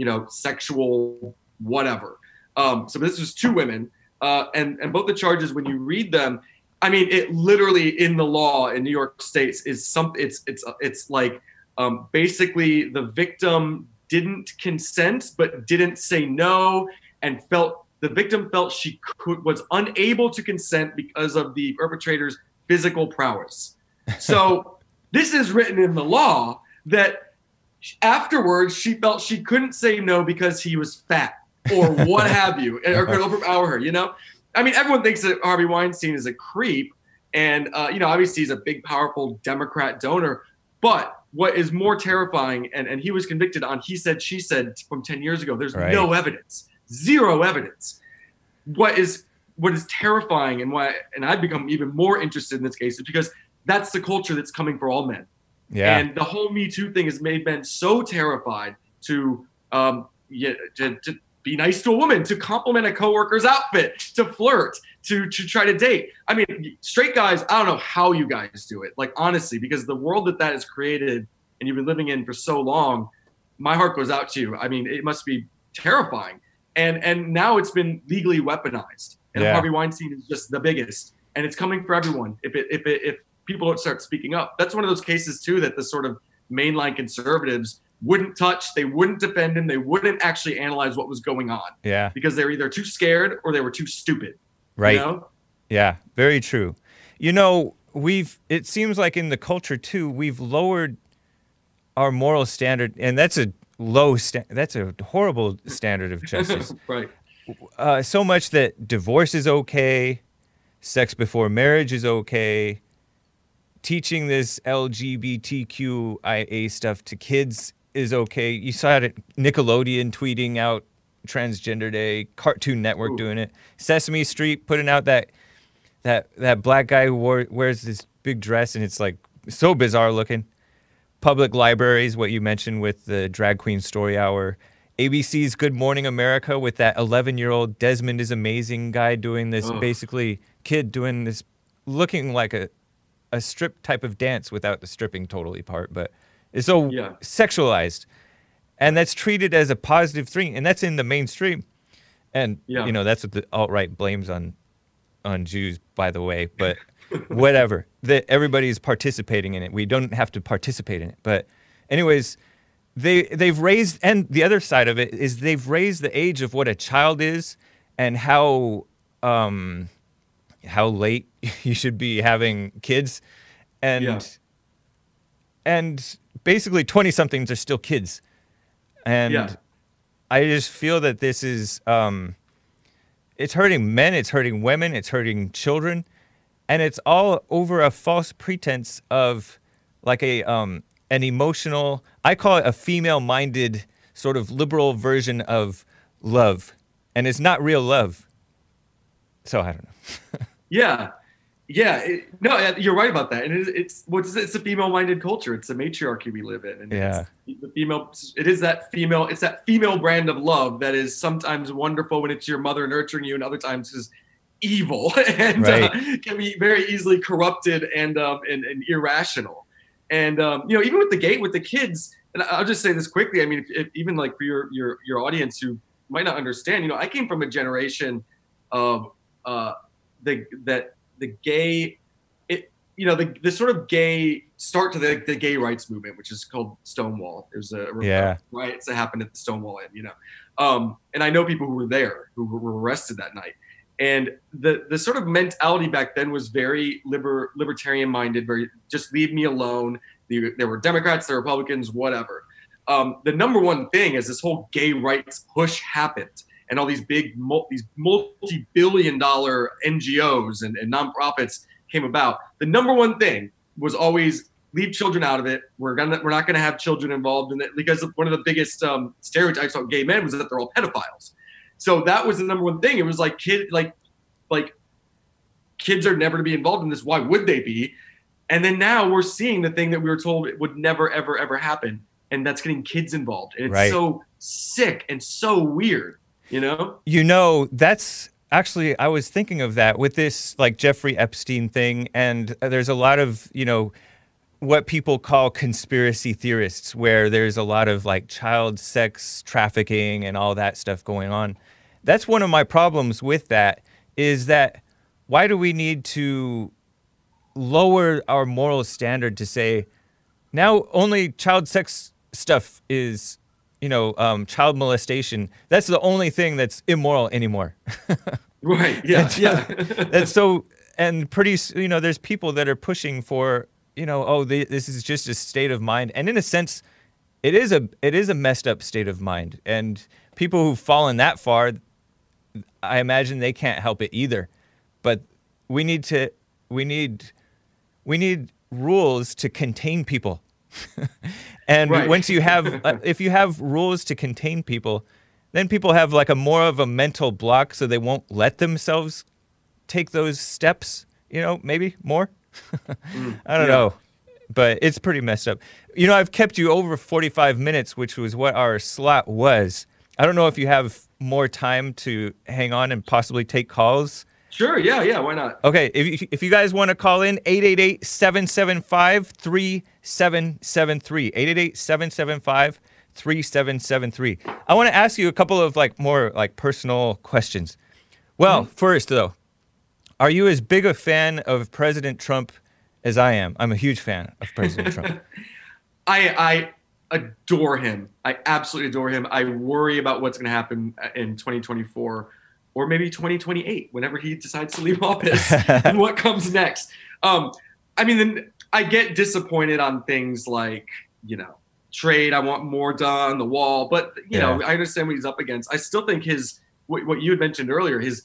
C: you know, sexual whatever. Um, so this was two women, uh, and and both the charges when you read them, I mean, it literally in the law in New York State is some. It's it's it's like um, basically the victim didn't consent but didn't say no and felt the victim felt she could was unable to consent because of the perpetrator's physical prowess. So [LAUGHS] this is written in the law that afterwards she felt she couldn't say no because he was fat or what [LAUGHS] have you or could overpower her. You know, I mean, everyone thinks that Harvey Weinstein is a creep, and uh, you know, obviously he's a big, powerful Democrat donor. But what is more terrifying, and, and he was convicted on he said, she said from 10 years ago, there's
A: Right.
C: no evidence, zero evidence. What is what is terrifying and why and I've become even more interested in this case is because that's the culture that's coming for all men.
A: Yeah.
C: And the whole Me Too thing has made men so terrified to um yeah, to, to be nice to a woman, to compliment a coworker's outfit, to flirt, to to try to date. I mean, straight guys, I don't know how you guys do it. Like honestly, because the world that that has created and you've been living in for so long, my heart goes out to you. I mean, it must be terrifying. And and now it's been legally weaponized. And
A: Yeah.
C: Harvey Weinstein is just the biggest. And it's coming for everyone. If it if it if people don't start speaking up. That's one of those cases too that the sort of mainline conservatives wouldn't touch, they wouldn't defend him, they wouldn't actually analyze what was going on
A: yeah.
C: because they were either too scared or they were too stupid.
A: Right.
C: You know?
A: Yeah, very true. You know, we've it seems like in the culture too, we've lowered our moral standard and that's a low sta- that's a horrible standard of justice. [LAUGHS]
C: right.
A: uh, so much that divorce is okay, sex before marriage is okay, teaching this LGBTQIA stuff to kids is okay. You saw it Nickelodeon tweeting out Transgender Day, Cartoon Network
C: Ooh.
A: doing it, Sesame Street putting out that that that black guy who wore, wears this big dress and it's like so bizarre looking. Public libraries, what you mentioned with the drag queen story hour. ABC's Good Morning America with that 11 year old Desmond is Amazing guy doing this,
C: Ugh.
A: basically, kid doing this, looking like a, a strip type of dance without the stripping totally part, but it's so
C: Yeah.
A: sexualized. And that's treated as a positive thing, and that's in the mainstream. And,
C: Yeah.
A: you know, that's what the alt right blames on on Jews, by the way, [LAUGHS] but whatever. That everybody's participating in it. We don't have to participate in it. But anyways, they they've raised and the other side of it is they've raised the age of what a child is and how um how late [LAUGHS] you should be having kids and
C: Yeah.
A: and basically 20 somethings are still kids. And
C: Yeah.
A: I just feel that this is um it's hurting men, it's hurting women, it's hurting children, and it's all over a false pretense of like a um an emotional I call it a female-minded sort of liberal version of love. And it's not real love. So I don't know. [LAUGHS]
C: Yeah. Yeah. It, no, you're right about that. And it it's what's it's a female minded culture. It's a matriarchy we live in. And
A: Yeah.
C: it's the female it is that female it's that female brand of love that is sometimes wonderful when it's your mother nurturing you and other times is evil [LAUGHS] and uh, can be very easily corrupted and um and, and irrational. And um, you know, even with the gate with the kids, and I'll just say this quickly. I mean, if, if, even like for your your your audience who might not understand, you know, I came from a generation of uh, the that the gay, it you know the the sort of gay start to the, the gay rights movement, which is called Stonewall. It was a
A: Yeah.
C: riots that happened at the Stonewall Inn, you know. Um, and I know people who were there who were- arrested that night. And the the sort of mentality back then was very liber, libertarian minded, very just leave me alone. The- There were Democrats, there were Republicans, whatever. Um, the number one thing is this whole gay rights push happened, and all these big, these multi-billion dollar NGOs and, and nonprofits came about. The number one thing was always leave children out of it. We're gonna we're not gonna have children involved in it because one of the biggest um, stereotypes about gay men was that they're all pedophiles. So that was the number one thing. It was like kid like like kids are never to be involved in this. Why would they be? And then now we're seeing the thing that we were told it would never, ever, ever happen. And that's getting kids involved. And it's
A: Right.
C: so sick and so weird, you know?
A: You know, that's actually I was thinking of that with this like Jeffrey Epstein thing and there's a lot of, you know, what people call conspiracy theorists where there's a lot of like child sex trafficking and all that stuff going on. That's one of my problems with that is that why do we need to lower our moral standard to say now only child sex stuff is you know um, child molestation that's the only thing that's immoral anymore [LAUGHS]
C: Right. Yeah. yeah. [LAUGHS]
A: that's so and pretty, you know there's people that are pushing for you know oh they, this is just a state of mind and in a sense it is a it is a messed up state of mind and people who've fallen that far i imagine they can't help it either but we need to we need we need rules to contain people [LAUGHS] and
C: Right.
A: once you have uh, [LAUGHS] if you have rules to contain people then people have like a more of a mental block so they won't let themselves take those steps you know maybe more [LAUGHS] i don't
C: yeah.
A: know but it's pretty messed up you know i've kept you over 45 minutes which was what our slot was i don't know if you have more time to hang on and possibly take calls
C: Sure. Yeah. Yeah. Why not?
A: Okay, if you, if you guys want to call in, 888-775-3773. 888-775-3773. I want to ask you a couple of like more like personal questions. Well, first though, are you as big a fan of President Trump as I am? I'm a huge fan of President Trump. [LAUGHS]
C: I I adore him. I absolutely adore him. I worry about what's going to happen in 2024 or maybe 2028 whenever he decides to leave office [LAUGHS] and what comes next. Um, I mean, then I get disappointed on things like you know trade. I want more done, the wall, but you know I understand what he's up against. I still think his what, what you had mentioned earlier, his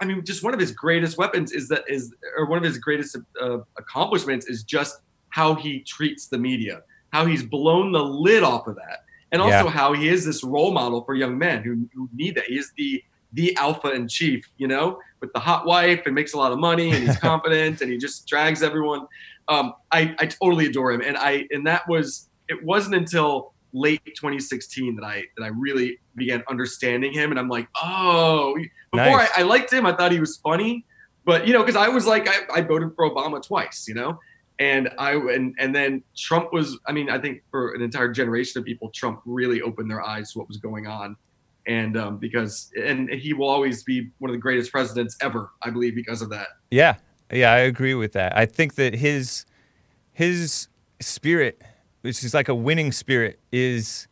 C: I mean, just one of his greatest weapons is that is, or one of his greatest uh, accomplishments is just how he treats the media, how he's blown the lid off of that, and also
A: Yeah.
C: how he is this role model for young men who, who need that. He is the the alpha in chief, you know, with the hot wife and makes a lot of money and he's [LAUGHS] confident and he just drags everyone. Um, I I totally adore him, and I and that was it wasn't until late 2016 that I that I really began understanding him, and I'm like, oh, before
A: Nice.
C: I, I liked him, I thought he was funny, but you know, because I was like, I, I voted for Obama twice, you know, and I and and then Trump was, I mean, I think for an entire generation of people, Trump really opened their eyes to what was going on, and um, because and he will always be one of the greatest presidents ever, I believe, because of that.
A: Yeah, yeah, I agree with that. I think that his his spirit, which is like a winning spirit, is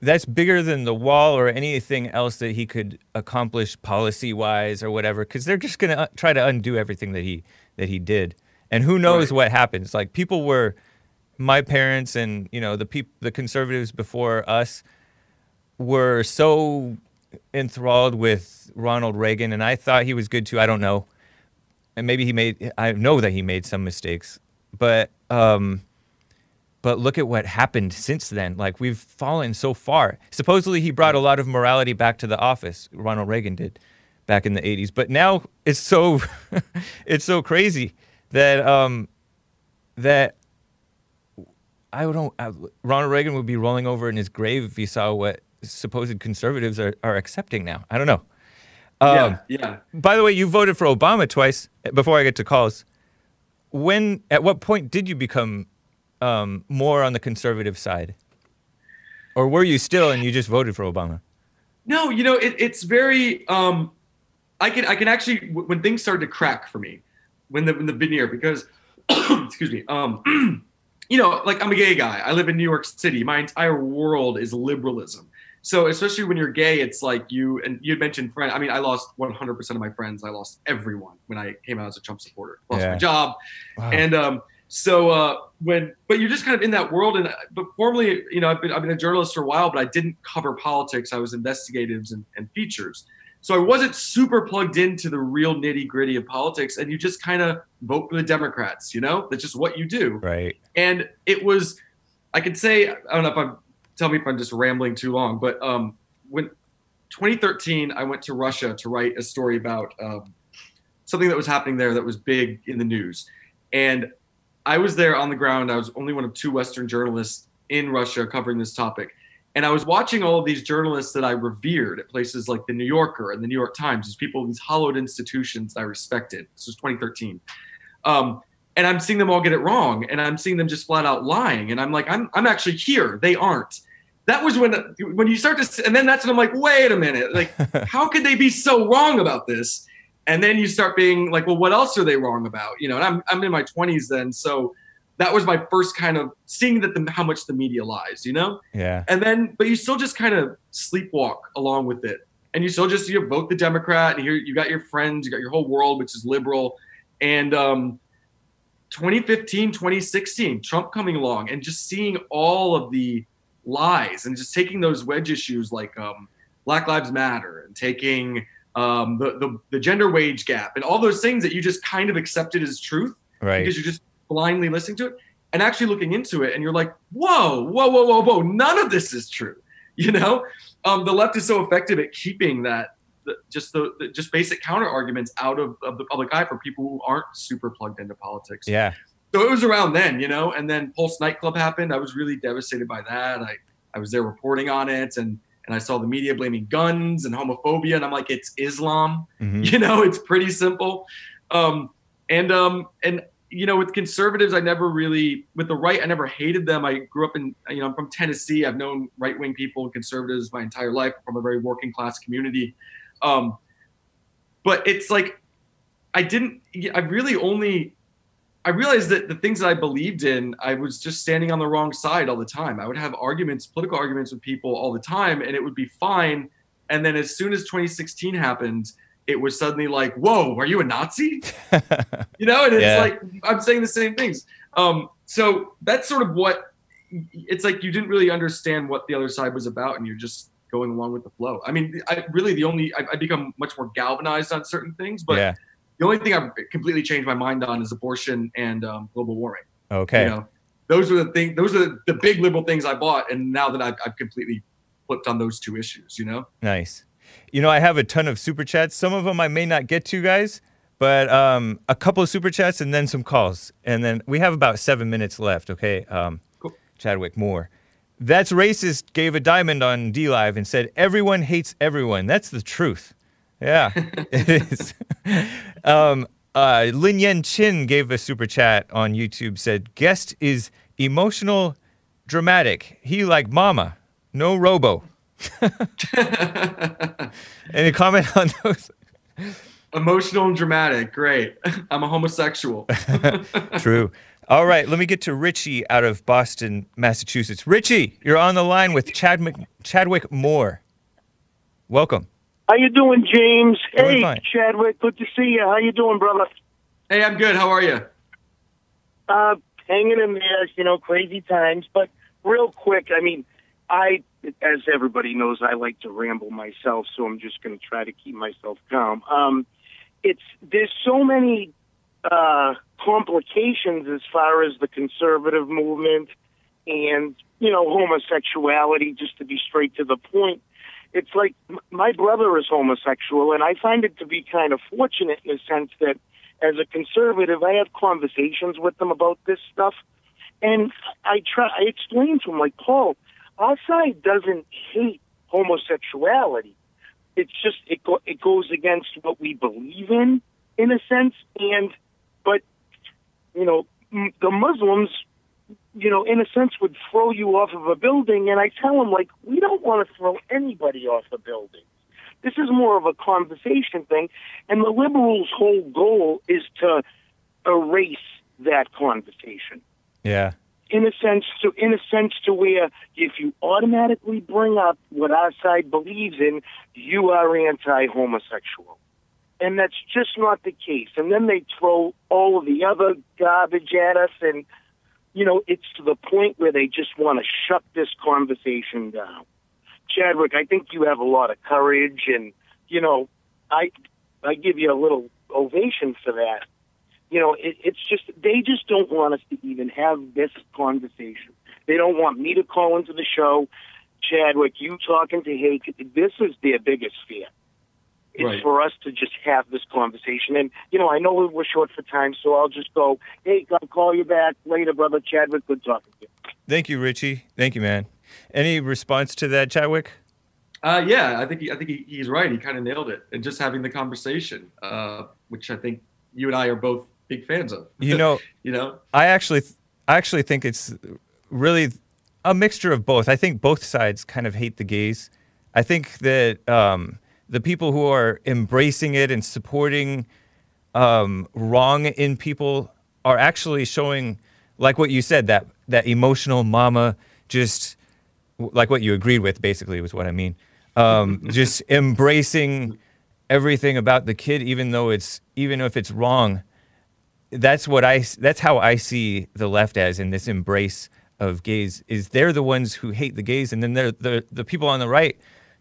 A: that's bigger than the wall or anything else that he could accomplish policy wise or whatever. Because they're just gonna uh, try to undo everything that he that he did, and who knows
C: Right.
A: what happens. Like people were my parents and you know the people the conservatives before us were so enthralled with Ronald Reagan, and I thought he was good too. I don't know, and maybe he made. I know that he made some mistakes, but um, but look at what happened since then. Like we've fallen so far. Supposedly he brought a lot of morality back to the office. Ronald Reagan did back in the '80s, but now it's so [LAUGHS] it's so crazy that um, that I don't. I, Ronald Reagan would be rolling over in his grave if he saw what supposed conservatives are, are accepting now. I don't know. Um,
C: yeah, yeah.
A: By the way, you voted for Obama twice. Before I get to calls, when at what point did you become um, more on the conservative side, or were you still and you just voted for Obama?
C: No, you know, it, it's very. Um, I can I can actually when things started to crack for me, when the when the veneer because, [COUGHS] excuse me. Um, [CLEARS THROAT] you know, like I'm a gay guy. I live in New York City. My entire world is liberalism. So especially when you're gay, it's like you and you mentioned friend. I mean, I lost 100% of my friends. I lost everyone when I came out as a Trump supporter. Lost
A: Yeah.
C: my job,
A: Wow.
C: and um, so uh, when, but you're just kind of in that world. And uh, but formerly, you know, I've been I've been a journalist for a while, but I didn't cover politics. I was investigatives and, and features. So I wasn't super plugged into the real nitty gritty of politics. And you just kind of vote for the Democrats. You know, that's just what you do.
A: right.
C: And it was, I could say, I don't know if I'm. Tell me if I'm just rambling too long, but um, when 2013, I went to Russia to write a story about um, something that was happening there that was big in the news. And I was there on the ground. I was only one of two Western journalists in Russia covering this topic. And I was watching all of these journalists that I revered at places like the New Yorker and the New York Times, these people, these hollowed institutions I respected. This was 2013. Um, and I'm seeing them all get it wrong. And I'm seeing them just flat out lying. And I'm like, I'm, I'm actually here. They aren't. That was when when you start to, and then that's when I'm like, wait a minute, like, [LAUGHS] how could they be so wrong about this? And then you start being like, well, what else are they wrong about? You know, and I'm I'm in my 20s then, so that was my first kind of seeing that the, how much the media lies, you know?
A: Yeah.
C: And then, but you still just kind of sleepwalk along with it. And you still just, you vote the Democrat and here you got your friends, you got your whole world, which is liberal. And um, 2015, 2016, Trump coming along and just seeing all of the lies and just taking those wedge issues like um, Black Lives Matter and taking um, the, the, the gender wage gap and all those things that you just kind of accepted as truth.
A: Right.
C: Because you're just blindly listening to it and actually looking into it and you're like whoa whoa whoa whoa whoa none of this is true [LAUGHS] you know um, the left is so effective at keeping that the, just the, the, just basic counter arguments out of, of the public eye for people who aren't super plugged into politics
A: Yeah.
C: So it was around then you know and then pulse nightclub happened. I was really devastated by that. I i was there reporting on it and and i saw the media blaming guns and homophobia and i'm like it's islam.
A: Mhm. [LAUGHS]
C: you know it's pretty simple. Um and um and you know with conservatives i never really with the right i never hated them. I grew up in you know i'm from tennessee. I've known right-wing people and conservatives my entire life. From a very working class community. Um but it's like i didn't i really only i realized that the things that i believed in i was just standing on the wrong side all the time. I would have arguments political arguments with people all the time and it would be fine. And then as soon as 2016 happened it was suddenly like whoa are you a nazi? [LAUGHS] You know and it's
A: Yeah.
C: like i'm saying the same things. Um so that's sort of what it's like you didn't really understand what the other side was about and you're just going along with the flow. I mean i really the only i, I become much more galvanized on certain things but
A: yeah.
C: The only thing i've completely changed my mind on is abortion and um, global warming
A: Okay.
C: you know those are the thing those are the, the big liberal things i bought and now that I've, I've completely flipped on those two issues you know
A: Nice. You know, I have a ton of super chats. Some of them I may not get to, guys, but um, a couple of super chats and then some calls. And then we have about seven minutes left, okay? Um,
C: Cool.
A: Chadwick Moore. That's racist gave a diamond on D Live and said, everyone hates everyone. That's the truth. Yeah, [LAUGHS] it is. um, uh, Lin Yen Chin gave a super chat on YouTube, said, guest is emotional, dramatic. He like mama, no robo. [LAUGHS] Any comment on those?
C: emotional and dramatic great [LAUGHS] i'm a homosexual
A: True. All right, let me get to Richie out of Boston, Massachusetts. Richie, you're on the line with Chadwick, Chadwick Moore. Welcome.
D: How you doing, James?
A: Doing
D: hey,
A: fine.
D: Chadwick. Good to see you. How you doing, brother?
C: hey i'm good how are you
D: Uh, hanging in there. You know, crazy times. But real quick, I mean, I, as everybody knows, I like to ramble myself, so I'm just going to try to keep myself calm. Um, it's there's so many uh, complications as far as the conservative movement and you know homosexuality. Just to be straight to the point, it's like my brother is homosexual, and I find it to be kind of fortunate in the sense that as a conservative, I have conversations with them about this stuff, and I try. I explain to him like Paul, our side doesn't hate homosexuality. It's just it go, it goes against what we believe in, in a sense, and but you know the Muslims, you know, in a sense, would throw you off of a building, and I tell them like we don't want to throw anybody off a building. This is more of a conversation thing, and the liberals' whole goal is to erase that conversation
A: Yeah.
D: in a sense to in a sense to where if you automatically bring up what our side believes in, you are anti-homosexual. And that's just not the case. And then they throw all of the other garbage at us and you know, it's to the point where they just want to shut this conversation down. Chadwick, I think you have a lot of courage and you know, I I give you a little ovation for that you know, it, it's just they just don't want us to even have this conversation. They don't want me to call into the show, Chadwick. You talking to Hake? This is their biggest fear, It's
C: Right.
D: for us to just have this conversation. And, you know, I know we're short for time, so I'll just go, hey, I'll call you back later, brother Chadwick. Good talking to you.
A: Thank you, Richie. Thank you, man. Any response to that, Chadwick?
C: Uh, yeah, I think he, I think he, he's right. He kind of nailed it, and just having the conversation, uh, which I think you and I are both big fans of.
A: You know, [LAUGHS]
C: you know,
A: I actually, I actually think it's really a mixture of both. I think both sides kind of hate the gays. I think that um, the people who are embracing it and supporting um, wrong in people are actually showing, like what you said, that that emotional mama, just like what you agreed with, basically was what I mean. Um, [LAUGHS] just embracing everything about the kid, even though it's even if it's wrong that's what I that's how I see the left as in this embrace of gays is they're the ones who hate the gays and then they're the the people on the right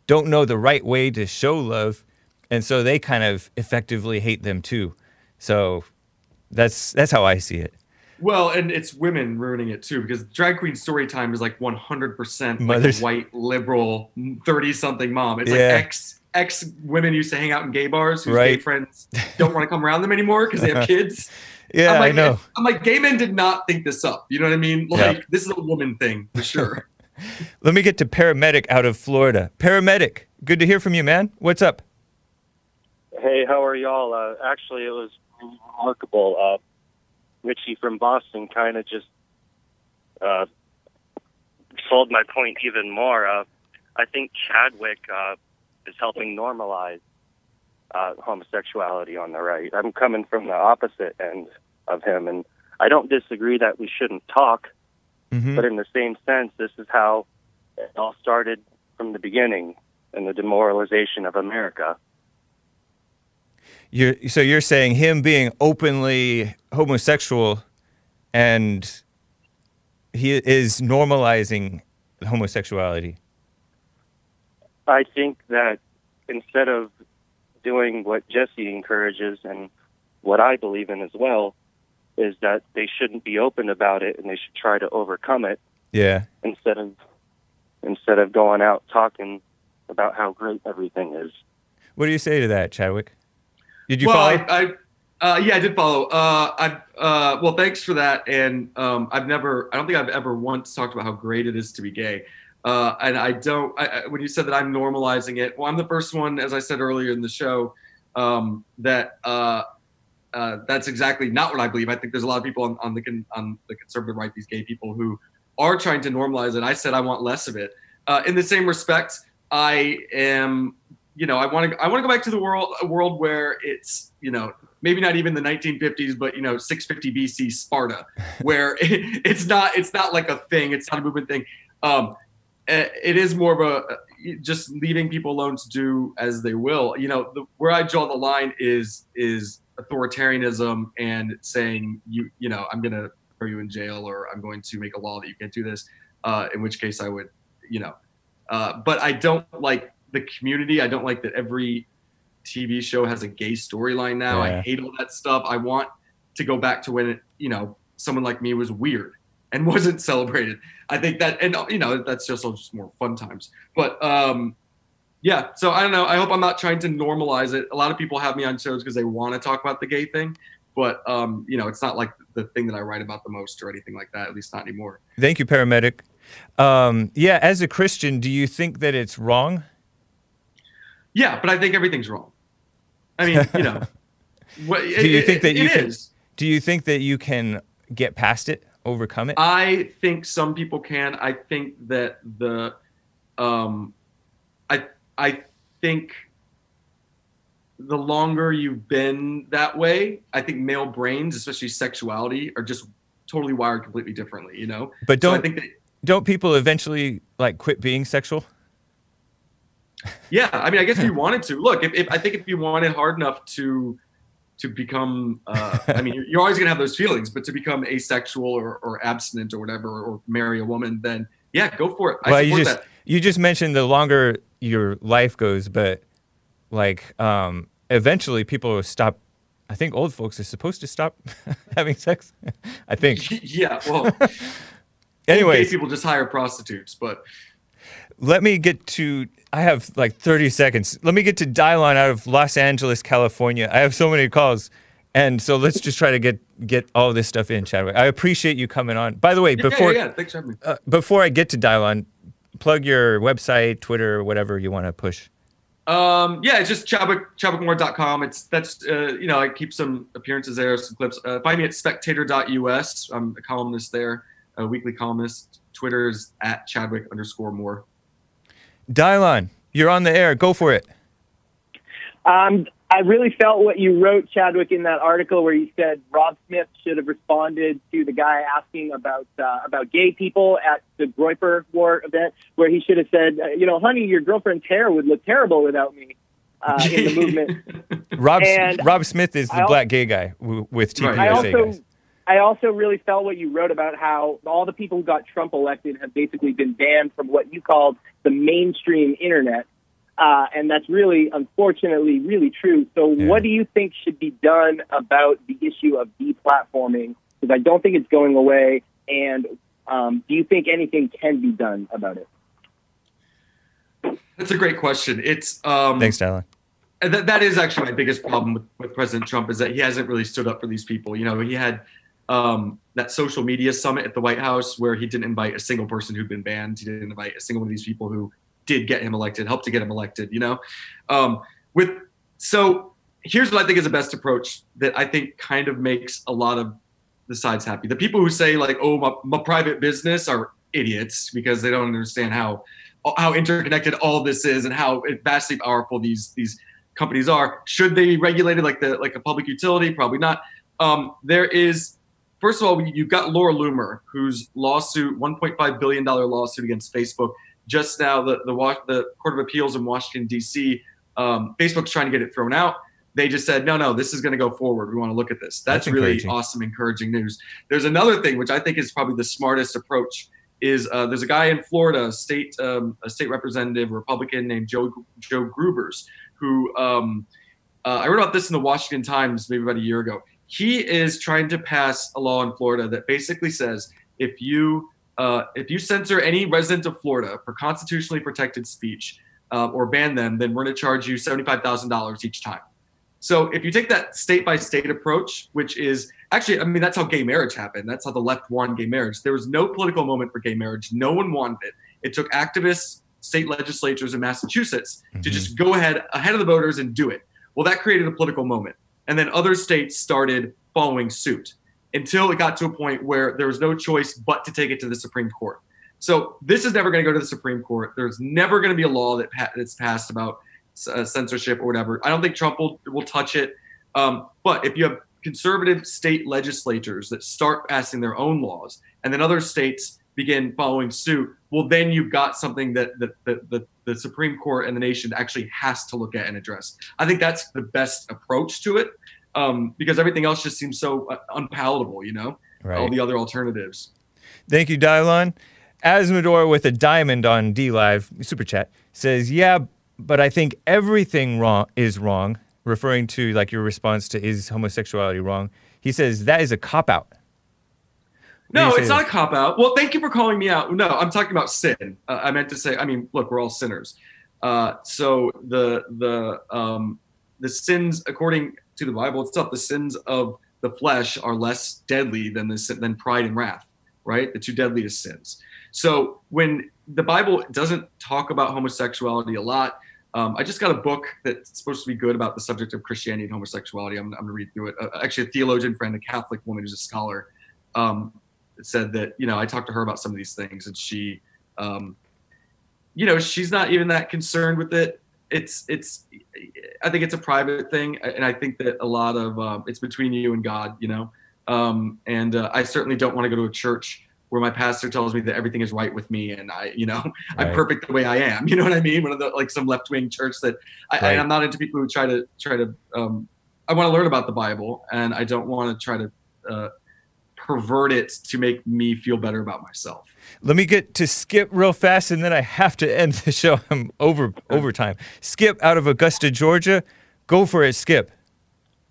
A: don't know the right way to show love and so they kind of effectively hate them too. So that's that's how I see it.
C: well, and it's women ruining it too because drag queen story time is like 100% like white liberal 30 something mom. It's
A: Yeah.
C: like ex ex women used to hang out in gay bars whose gay friends [LAUGHS] don't want to come around them anymore because they have [LAUGHS] kids.
A: Yeah,
C: I'm like,
A: I know.
C: I'm like, gay men did not think this up. You know what I mean?
A: Yeah.
C: Like, this is a woman thing for sure.
A: Let me get to paramedic out of Florida. Paramedic, good to hear from you, man. What's up?
E: Hey, how are y'all? Uh, actually, it was remarkable. Uh, Richie from Boston kind of just uh, sold my point even more. Uh, I think Chadwick uh, is helping normalize uh, homosexuality on the right. I'm coming from the opposite end of him, and I don't disagree that we shouldn't talk,
A: Mhm.
E: but in the same sense, this is how it all started from the beginning and the demoralization of America.
A: You're, so you're saying him being openly homosexual and he is normalizing homosexuality.
E: I think that instead of doing what Jesse encourages and what I believe in as well, is that they shouldn't be open about it and they should try to overcome it
A: Yeah.
E: instead of instead of going out talking about how great everything is.
A: What do you say to that, Chadwick? Did you
C: well,
A: follow?
C: I, I uh, yeah, I did follow. Uh, I uh, well, thanks for that. And um, I've never, I don't think I've ever once talked about how great it is to be gay. Uh, and I don't. I, I, when you said that I'm normalizing it, well, I'm the first one, as I said earlier in the show, um, that uh, uh, that's exactly not what I believe. I think there's a lot of people on, on the con, on the conservative right, these gay people who are trying to normalize it. I said I want less of it. Uh, in the same respect, I am you know, I want to I want to go back to the world a world where it's you know maybe not even the 1950s, but you know 650 BC Sparta, [LAUGHS] where it, [LAUGHS] it's not it's not like a thing, it's not a movement thing. Um, eh, it is more of a just leaving people alone to do as they will. You know, the, where I draw the line is is authoritarianism and saying you you know I'm gonna throw you in jail or I'm going to make a law that you can't do this. Uh, in which case I would you know, uh, but I don't like the community. I don't like that every TV show has a gay storyline now.
A: Yeah.
C: I hate all that stuff. I want to go back to when it, you know, someone like me was weird and [LAUGHS] wasn't celebrated. I think that, and you know, that's just, just more fun times. But um, yeah, so I don't know. I hope I'm not trying to normalize it. A lot of people have me on shows because they want to talk about the gay thing, but um, you know, it's not like the thing that I write about the most or anything like that. At least not anymore.
A: Thank you, paramedic. Um, yeah, as a Christian, do you think that it's wrong?
C: Yeah, but I think everything's wrong. I mean, you know, [LAUGHS] what,
A: Do you think that you
C: it
A: can-
C: is.
A: Do you think that you can get past it, overcome it?
C: I think some people can. I think that the, um, I think the longer you've been that way, I think male brains, especially sexuality, are just totally wired completely differently. You know.
A: but
C: So I
A: don't
C: think that
A: don't people eventually like quit being sexual?
C: yeah. I mean, I guess if you [LAUGHS] wanted to look, if, if I think if you wanted hard enough to to become, uh, I mean, you're, always gonna have those feelings, but to become asexual or, or abstinent or whatever, or marry a woman, then yeah, go for it. I
A: well,
C: support
A: you just
C: that.
A: you just mentioned the longer your life goes, but like um, eventually people will stop. I think old folks are supposed to stop [LAUGHS] having sex. [LAUGHS] I think. [LAUGHS]
C: yeah, well,
A: anyway,
C: people just hire prostitutes, but
A: Let me get to. I have like 30 seconds. Let me get to Dylon out of Los Angeles, California. I have so many calls, and so let's just try to get get all this stuff in, Chadwick. I appreciate you coming on. By the way,
C: Yeah,
A: before
C: yeah, yeah. Thanks for having me.
A: uh, before I get to Dylon, plug your website, Twitter, whatever you want to push.
C: Um, yeah, it's just Chadwick, chadwickmoore.com. It's that's uh, you know I keep some appearances there, some clips. Uh, find me at spectator.us. I'm a columnist there, a weekly columnist. Twitter's at Chadwick underscore Moore.
A: Dylon, you're on the air. Go for it.
F: Um, I really felt what you wrote, Chadwick, in that article where you said Rob Smith should have responded to the guy asking about uh, about gay people at the Groyper War event, where he should have said, uh, you know, honey, your girlfriend's hair would look terrible without me uh, in the [LAUGHS] movement.
A: Rob
F: And
A: Rob Smith is the
F: I al-
A: black gay guy w- with
C: TPSA
F: I also,
A: guys.
F: I also really felt what you wrote about how all the people who got Trump elected have basically been banned from what you called the mainstream internet. Uh, and that's really, unfortunately, really true. So,
A: Yeah.
F: what do you think should be done about the issue of deplatforming? Because I don't think it's going away. And um, do you think anything can be done about it?
C: That's a great question. It's um,
A: Thanks, Dylon.
C: and that, that is actually my biggest problem with, with President Trump is that he hasn't really stood up for these people. You know, he had um, that social media summit at the White House where he didn't invite a single person who'd been banned. He didn't invite a single one of these people who did get him elected, helped to get him elected. You know, um, with so here's what I think is the best approach that I think kind of makes a lot of the sides happy. The people who say like, "Oh, my, my private business," are idiots because they don't understand how how interconnected all this is and how vastly powerful these these companies are. Should they be regulated like the like a public utility? Probably not. Um, there is, first of all, you've got Laura Loomer, whose lawsuit, 1.5 billion dollar lawsuit against Facebook, just now the the the Court of Appeals in Washington D.C. Um, Facebook's trying to get it thrown out. They just said, no, no, this is going to go forward. We want to look at this. That's,
A: That's
C: really awesome, encouraging news. There's another thing which I think is probably the smartest approach. Is uh, there's a guy in Florida, state um, a state representative Republican named Joe Joe Gruters, who um, uh, I read about this in the Washington Times maybe about a year ago. He is trying to pass a law in Florida that basically says if you uh, if you censor any resident of Florida for constitutionally protected speech uh, or ban them, then we're going to charge you seventy five thousand dollars each time. So if you take that state by state approach, which is actually, I mean, that's how gay marriage happened. That's how the left won gay marriage. There was no political moment for gay marriage. No one wanted it. It took activists, state legislatures in Massachusetts to
A: Mhm.
C: just go ahead ahead of the voters and do it. Well, that created a political moment. And then other states started following suit until it got to a point where there was no choice but to take it to the Supreme Court. So this is never going to go to the Supreme Court. There's never going to be a law that pa- that's passed about uh, censorship or whatever. I don't think Trump will will touch it. Um, but if you have conservative state legislatures that start passing their own laws, and then other states begin following suit, well, then you've got something that that the, the, the Supreme Court and the nation actually has to look at and address. I think that's the best approach to it um, because everything else just seems so uh, unpalatable. You know, all the other alternatives.
A: Thank you, Dylon. Asmodor with a diamond on DLive super chat says, "Yeah, but I think everything wrong is wrong." Referring to like your response to is homosexuality wrong? He says that is a cop out.
C: No, it's not a cop out. Well, thank you for calling me out. No, I'm talking about sin. Uh, I meant to say. I mean, look, we're all sinners. Uh, so the the um, the sins, according to the Bible itself, the sins of the flesh are less deadly than the than pride and wrath. Right, the two deadliest sins. So when the Bible doesn't talk about homosexuality a lot, um, I just got a book that's supposed to be good about the subject of Christianity and homosexuality. I'm, I'm going to read through it. Uh, actually, a theologian friend, a Catholic woman who's a scholar, um, said that you know I talked to her about some of these things, and she, um, you know, she's not even that concerned with it. It's it's, I think it's a private thing, and I think that a lot of um, it's between you and God, you know. Um, and uh, I certainly don't want to go to a church where my pastor tells me that everything is right with me and I, you know, [LAUGHS] I'm perfect the way I am. [LAUGHS] You know what I mean? One of the like some left wing church that I,
A: Right.
C: I'm not into people who try to try to. Um, I want to learn about the Bible, and I don't want to try to uh, pervert it to make me feel better about myself.
A: Let me get to Skip real fast, and then I have to end the show. I'm over overtime. Skip out of Augusta, Georgia. Go for it, Skip.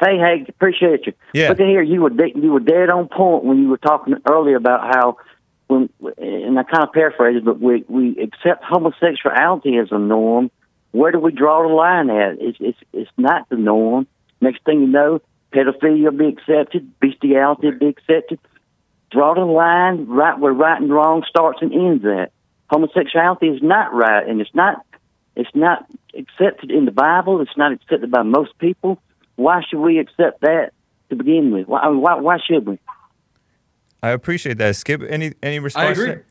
G: Hey, hey, appreciate you.
A: Yeah.
G: Look at here, you were de- you were dead on point when you were talking earlier about how when, and I kind of paraphrase it, but we we accept homosexuality as a norm. Where do we draw the line at? It's it's it's not the norm. Next thing you know, pedophilia will be accepted, bestiality will be accepted. Draw the line right where right and wrong starts and ends at. Homosexuality is not right, and it's not it's not accepted in the Bible. It's not accepted by most people. Why should we accept that to begin with? Why why, why should we?
A: I appreciate that. Skip, any any
C: I
A: response? to
C: agree.
A: that?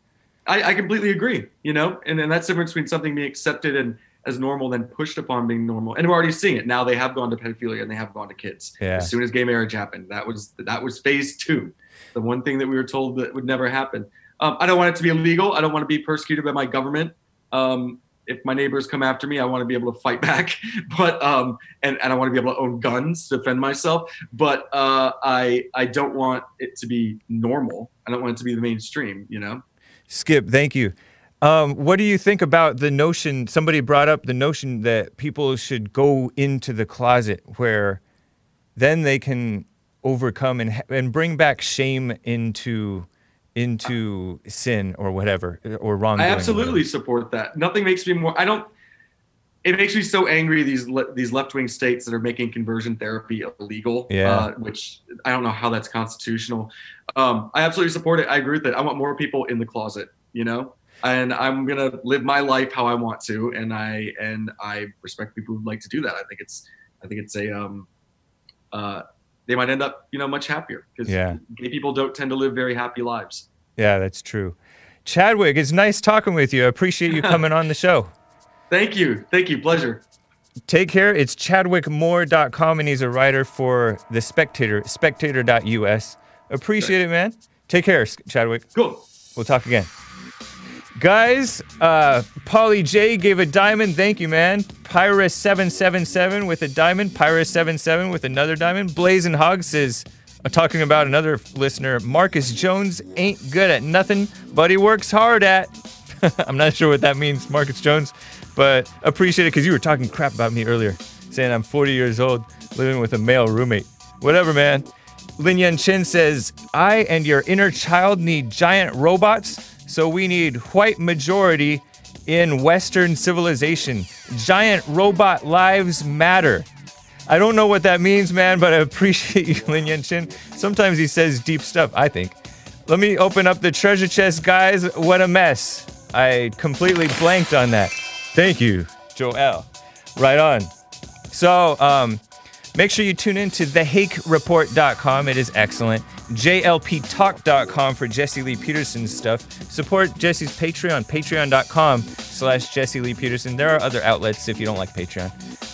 C: I, I completely agree. You know, and then that's the difference between something being accepted and as normal then pushed upon being normal. And we're already seeing it now. They have gone to pedophilia and they have gone to kids.
A: Yeah.
C: As soon as gay marriage happened, that was that was phase two. The one thing that we were told that would never happen. Um, I don't want it to be illegal. I don't want to be persecuted by my government. Um, if my neighbors come after me, I want to be able to fight [LAUGHS] back. But um, and, and I want to be able to own guns to defend myself. But uh, I I don't want it to be normal. I don't want it to be the mainstream. You know.
A: Skip, thank you. Um, what do you think about the notion? Somebody brought up the notion that people should go into the closet where then they can overcome and and bring back shame into into sin or whatever or wrong.
C: I absolutely support that. Nothing makes me more. I don't. It makes me so angry these le- these left wing states that are making conversion therapy illegal.
A: Yeah.
C: Uh, which I don't know how that's constitutional. Um, I absolutely support it. I agree with it. I want more people in the closet. You know, and I'm gonna live my life how I want to, and I and I respect people who like to do that. I think it's I think it's a um, uh, they might end up you know much happier because
A: Yeah.
C: gay people don't tend to live very happy lives.
A: Yeah, that's true. Chadwick, it's nice talking with you. I appreciate you [LAUGHS] coming on the show.
C: Thank you, thank you, pleasure.
A: Take care. It's chadwickmoore.com, and he's a writer for The Spectator, spectator.us. Appreciate it, man. Take care, Chadwick.
C: Cool.
A: We'll talk again. Guys, uh, Polly J gave a diamond. Thank you, man. Pyrus777 with a diamond. Pyrus77 with another diamond. Blazing Hog says, uh, talking about another listener, Marcus Jones ain't good at nothing, but he works hard at. [LAUGHS] I'm not sure what that means, Marcus Jones, but appreciate it because you were talking crap about me earlier, saying I'm 40 years old, living with a male roommate. Whatever, man. Lin Yan Chen says, I and your inner child need giant robots, so we need white majority in Western civilization. Giant robot lives matter. I don't know what that means, man, but I appreciate [LAUGHS] you, Lin Yan Chen. Sometimes he says deep stuff, I think. Let me open up the treasure chest, guys. What a mess. I completely blanked on that. Thank you, Joel. Right on. So, um, make sure you tune in to thehakereport.com. It is excellent. JLPtalk.com for Jesse Lee Peterson stuff. Support Jesse's Patreon, patreon.com slash Jesse Lee Peterson. There are other outlets if you don't like Patreon.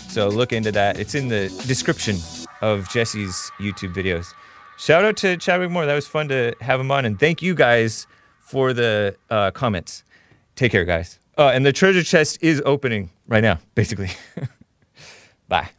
A: So look into that. It's in the description of Jesse's YouTube videos. Shout out to Chadwick Moore. That was fun to have him on. And thank you guys for the uh, comments. Take care, guys. Uh, and the treasure chest is opening right now, basically. [LAUGHS] Bye.